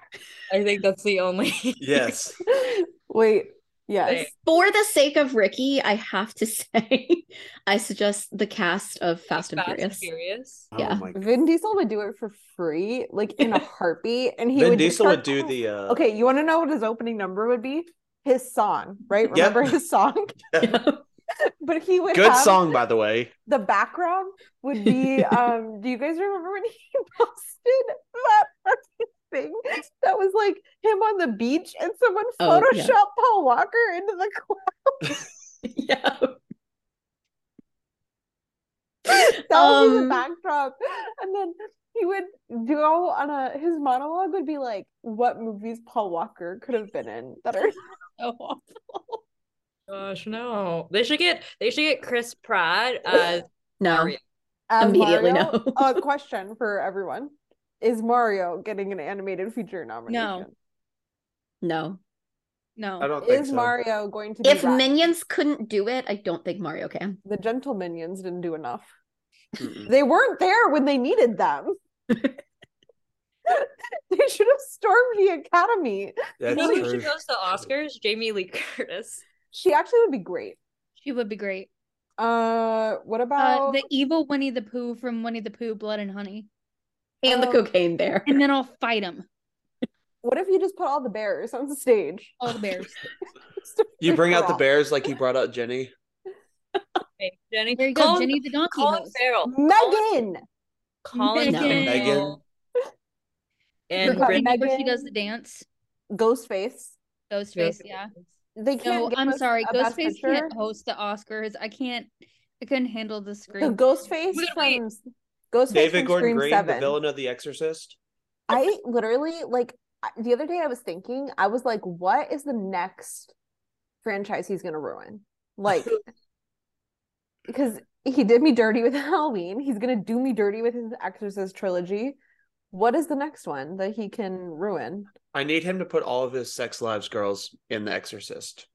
I think that's the only. yes. Wait, yes. Thing. For the sake of Ricky, I have to say, I suggest the cast of Fast and Furious. Furious. Oh Yeah. my God. Vin Diesel would do it for free, like in a heartbeat, and he Vin would Diesel start- would do the uh Okay, you want to know what his opening number would be? His song, right? Yep. Remember his song? Yeah. but he would good have song by the way. the background would be um do you guys remember when he posted that thing that was like him on the beach and someone Oh, photoshopped yeah. Paul Walker into the cloud? yeah. that would be the Um, backdrop. And then he would go on a his monologue would be like what movies Paul Walker could have been in that are so awful. Gosh, no. They should get they should get Chris Pratt as No. Mario. As Immediately Mario, no. a question for everyone: Is Mario getting an animated feature nomination? No. No. No. I don't think Is so. Mario going to be If Rat- Minions couldn't do it, I don't think Mario can. the gentle minions didn't do enough? Mm-mm. They weren't there when they needed them. they should have stormed the academy. That's You know who true. should host the Oscars? Jamie Lee Curtis. She actually would be great. She would be great. Uh, what Uh, about the evil Winnie the Pooh from Winnie the Pooh, Blood and Honey. And the Um, cocaine bear. And then I'll fight him. what if you just put all the bears on the stage? All the bears. You bring out the bears like you brought out Jenny. Hey, Jenny. There you go, Jenny the Donkey Colin host. Farrell. Megan. Colin Megan. Farrell. And Remember she does the dance. Ghostface. Ghostface, yeah. They can't. No, I'm sorry. Ghostface can't host the Oscars. I can't. I couldn't handle the The screen. Ghostface Wait, wait. from Ghostface David from Gordon Scream Green, Seven. the villain of The Exorcist. I literally like the other day I was thinking, I was like, what is the next franchise he's gonna ruin? Like because he did me dirty with Halloween. He's gonna do me dirty with his Exorcist trilogy. What is the next one that he can ruin? I need him to put all of his sex lives girls in The Exorcist.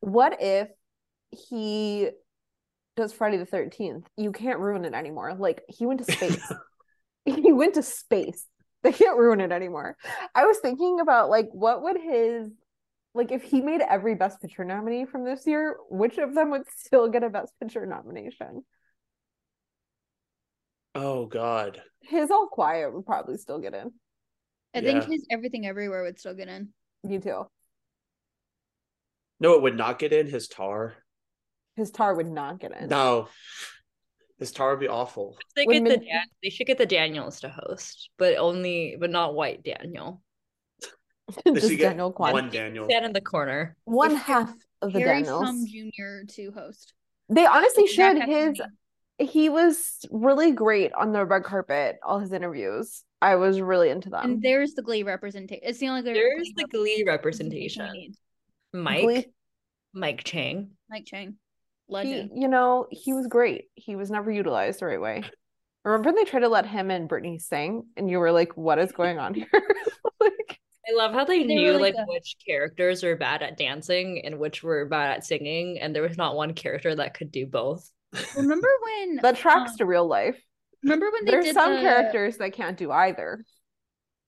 What if he does Friday the 13th? You can't ruin it anymore. Like he went to space. he went to space. They can't ruin it anymore. I was thinking about like what would his like if he made every best picture nominee from this year, which of them would still get a best picture nomination? Oh God. His All Quiet would probably still get in. I think his Everything Everywhere would still get in. Me too. No, it would not get in his tar. His tar would not get in. No. His tar would be awful. they Would get the Dan- they should get the Daniels to host, but only but not white Daniel. Just get Daniel Kwan. one One, Daniel. Stand in the corner. One half of the Harry Daniels. Shum Jr. to host. They honestly should. His he was really great on the red carpet. All his interviews, I was really into them. and there's the Glee representation. It's the only Glee There's the Glee we representation. Mike Glee- Mike Chang. Mike Chang, he, legend. you know, he was great. He was never utilized the right way. Remember when they tried to let him and Brittany sing, and you were like, "What is going on here?" like, I love how they, They knew like like a- which characters were bad at dancing and which were bad at singing, and there was not one character that could do both. Remember when? that tracks um, to real life. Remember when they There's did some the, characters that can't do either.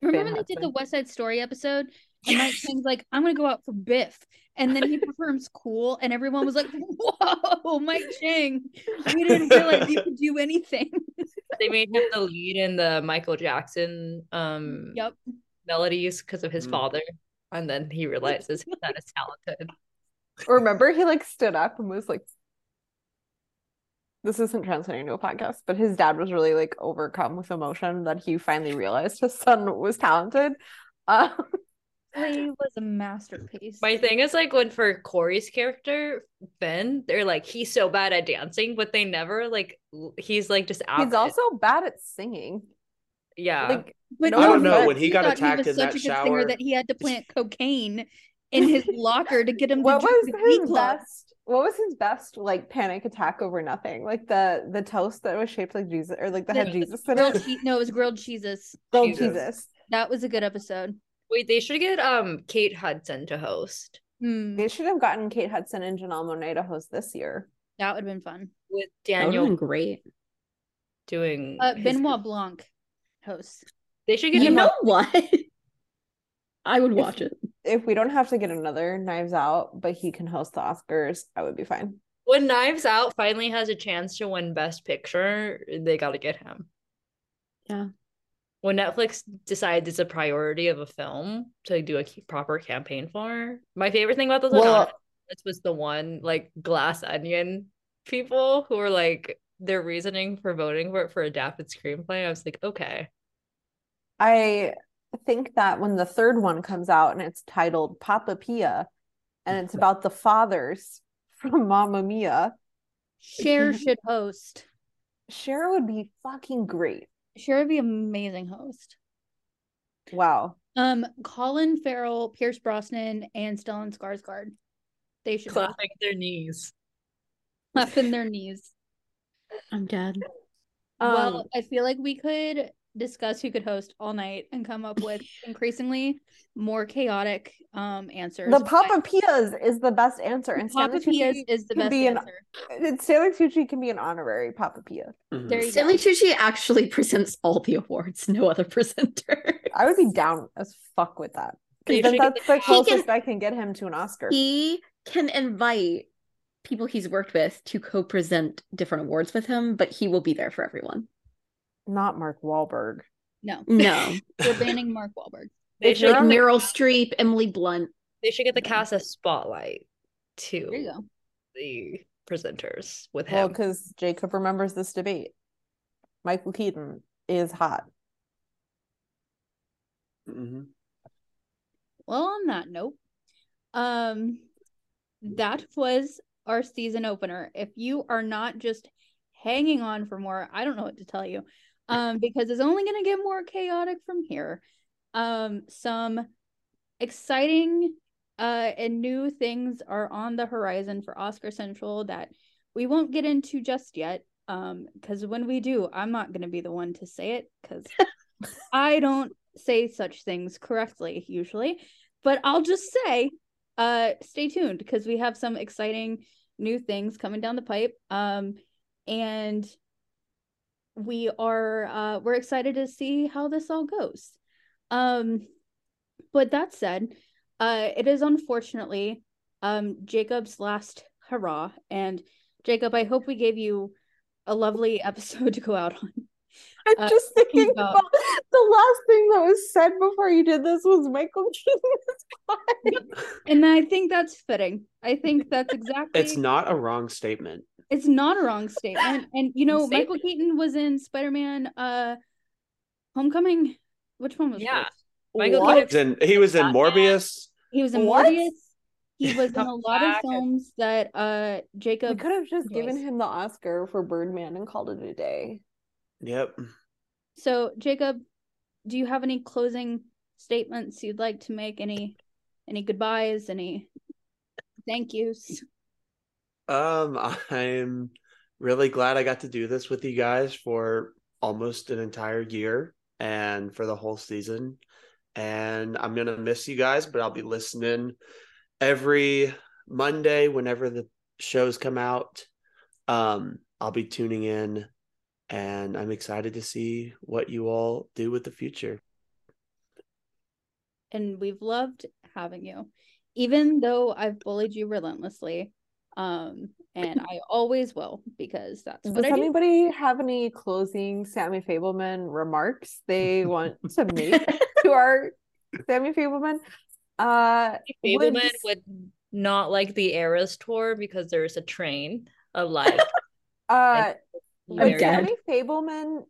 Remember Ben when they did the West Side Story episode? And Mike Chang's like, I'm gonna go out for Biff. And then he performs cool, and everyone was like, Whoa, Mike Chang. We didn't realize you could do anything. They made him the lead in the Michael Jackson um yep. melodies because of his Mm. father, and then he realizes he's not as talented. Remember, he like stood up and was like, "This isn't translating to a podcast," but his dad was really like overcome with emotion that he finally realized his son was talented. Um, Glee was a masterpiece. My thing is like when for Cory's character Finn, they're like he's so bad at dancing, but they never like he's like just out. he's also bad at singing. yeah. Like, But No I don't know. When he he got thought attacked was in such that a good singer shower, that he had to plant cocaine in his locker to get him to what join was the Glee his club. best? What was his best like panic attack over nothing? Like the the toast that was shaped like Jesus, or like that had The Jesus in it. che- no, it was grilled cheeses. Grilled Jesus. Jesus. That was a good episode. Wait, they should get um Kate Hudson to host Hmm, They should have gotten Kate Hudson and Janelle Monae to host this year. that would have been fun. with That would have Daniel been great. doing. Uh, his- Benoit Blanc hosts. They should get You him. know on- what? I would watch it. If we don't have to get another Knives Out, but he can host the Oscars, I would be fine. when Knives Out finally has a chance to win Best Picture, they got to get him. Yeah. When Netflix decides it's a priority of a film to do a proper campaign for, my favorite thing about those Well- this was the one like Glass Onion people who were like their reasoning for voting for it for adapted screenplay. I was like, okay, I think that when the third one comes out and it's titled Papa Pia and it's about the fathers from Mamma Mia, Cher should host. Cher would be fucking great. Cher would be amazing host. Wow. Um, Colin Farrell, Pierce Brosnan, and Stellan Skarsgård. They should Clapping their knees. clap in their knees. I'm dead. well, Um, I feel like we could discuss who could host all night and come up with increasingly more chaotic um answers. the but Papa Pias is the best answer, and Papa Stanley Pia's is the best be answer. and Stanley Tucci can be an honorary Papa Pia. Mhm. There you Stanley go. Tucci actually presents all the awards, no other presenter. I would be down as fuck with that. Because should then get that's the He can- closest I can get him to an Oscar. He can invite people he's worked with to co-present different awards with him, but he will be there for everyone. Not Mark Wahlberg. No, No, we're banning Mark Wahlberg. They If should like on the- Meryl Streep, Emily Blunt. they should get the cast a spotlight There you to go. the presenters with Well, him. because Jacob remembers this debate. Michael Keaton is hot. Mhm. Well, on that note, um, that was our season opener. If you are not just hanging on for more, I don't know what to tell you. Um, because it's only gonna get more chaotic from here. Um, some exciting uh and new things are on the horizon for Oscar Central that we won't get into just yet. Um, because when we do, I'm not gonna be the one to say it because I don't say such things correctly usually, but I'll just say, uh, stay tuned because we have some exciting new things coming down the pipe. Um, and we are uh we're excited to see how this all goes. Um, but that said, uh, it is unfortunately um Jacob's last hurrah, and Jacob, I hope we gave you a lovely episode to go out on. I'm Uh, just thinking about- about the last thing that was said before you did this was Michael Keaton is hot. And I think that's fitting. I think that's exactly It's not a wrong statement. it's not a wrong statement. And you know, Statement. Michael Keaton was in Spider-Man uh Homecoming. Which one was Yeah. first? Michael What? He was in, he was in Morbius. He was in What? Morbius. He was in a lot of films that uh We Jacob could have just given him the Oscar for Birdman and called it a day. Yep. So Jacob, do you have any closing statements you'd like to make? Any any goodbyes? Any thank yous? Um, I'm really glad I got to do this with you guys for almost an entire year and for the whole season. And I'm gonna miss you guys, but I'll be listening every Monday whenever the shows come out. Um, I'll be tuning in and I'm excited to see what you all do with the future. and we've loved having you even though i've bullied you relentlessly um and i always will because that's what Does i do anybody have any closing Sammy Fabelman remarks they want to make to our Sammy Fabelman? Uh, would- Fabelman would not like the Eras tour because there's a train of life. uh, I'm would dead. Sammy Fabelman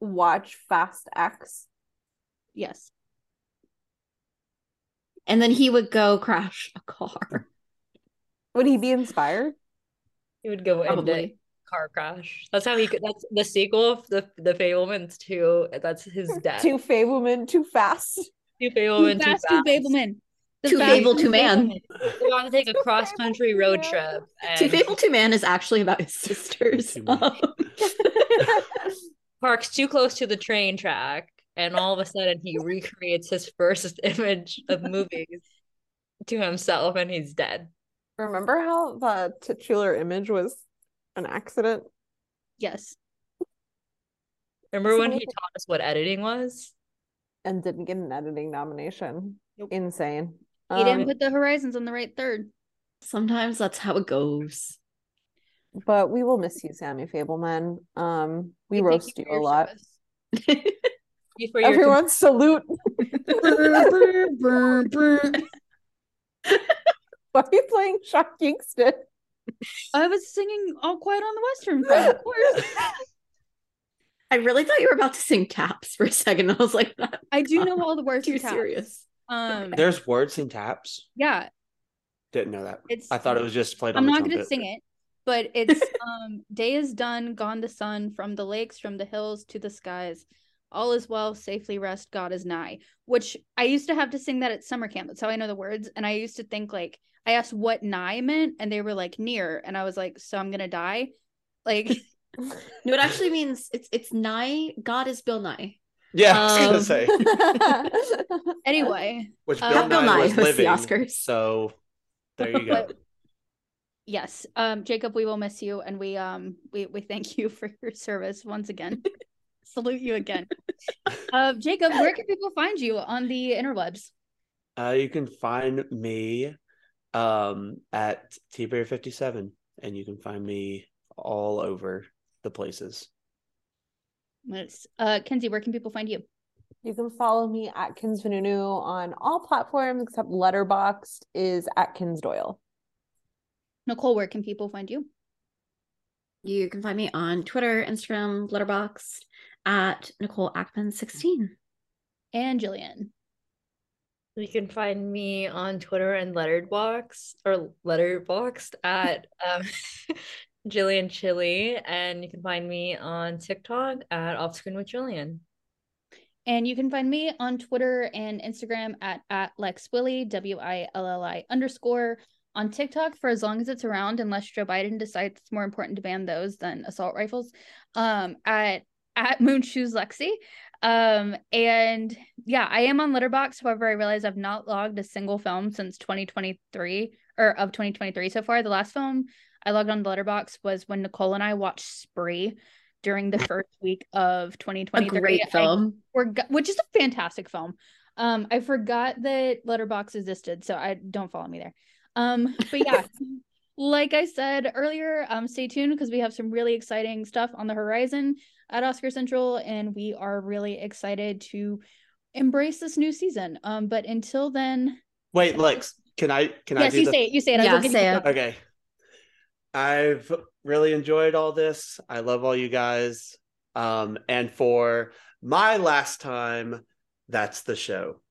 watch Fast X? yes And then he would go crash a car. Would he be inspired? He would go into Probably. car crash. That's how he could. That's the sequel of the the Fabelmans too. That's his death. Too Fabelman, too fast. Two too Fabelman, too fast too Fabelman The Too Fable, Two man. Fabelman. They want to take a cross country road trip. Two And Fable Two Man is actually about his sisters. Too. Um, parks too close to the train track, and all of a sudden he recreates his first image of movies to himself, and he's dead. Remember how the titular image was an accident? yes Remember when he taught us what editing was? and didn't get an editing nomination. Nope. Insane. He Um, didn't put the horizons on the right third sometimes that's how it goes. but we will miss you, Sammy Fabelman. Um, we, thank roast for you, a lot. service. Thank you for your Everyone salute. Why are you playing Sean Kingston? i was singing all quiet on the western front of course I really thought you were about to sing taps for a second. I was like, i do know all the words too to taps. serious. Um There's words in taps. yeah Didn't know that. it's I thought it was just played on I'm the not gonna sing it, but it's um day is done, gone the sun, from the lakes, from the hills to the skies. all is well, safely rest, God is nigh. Which I used to have to sing that at summer camp. That's how I know the words. And I used to think like I asked what nigh meant, and they were like near, and I was like, so I'm gonna die, like. no, it actually means it's it's nigh. God is Bill Nye. Yeah, I was Um, gonna say. anyway, Which Uh, Bill Bill Nye Nye was hosts the living. Oscars. So there you go. But- yes, um, Jacob, we will miss you, and we um we we thank you for your service once again. Salute you again, uh, Jacob. Where can people find you on the interwebs? Uh, you can find me um, at tbeer57, and you can find me all over the places. It's, uh, Kenzie, where can people find you? You can follow me at Kins Vanunu on all platforms except Letterboxd is at Kins Doyle. Nicole, where can people find you? You can find me on Twitter, Instagram, Letterboxd at Nicole Ackman 16. And Jillian. You can find me on Twitter and Letterbox or Letterboxed at um, Jillian Chili, and you can find me on TikTok at Offscreen with Jillian. And you can find me on Twitter and Instagram at, at Lex Willi, W I L L I underscore. On TikTok for as long as it's around, unless Joe Biden decides it's more important to ban those than assault rifles. Um, at at Moonshoes Lexi. Um, and yeah, I am on Letterboxd. However, I realize I've not logged a single film since 2023 or of 2023 so far. The last film I logged on the Letterboxd was when Nicole and I watched Spree during the first week of A 2023. great film. forgot, which is a fantastic film. Um, I forgot that Letterboxd existed, so I don't follow me there. Um, but yeah, like I said earlier, um, stay tuned because we have some really exciting stuff on the horizon at Oscar Central, and we are really excited to embrace this new season. Um, but until then, Wait, Lex, can I can I yes, you the say it. You say it. Yeah, will say it. Okay. I've really enjoyed all this. I love all you guys. Um, and for my last time, that's the show.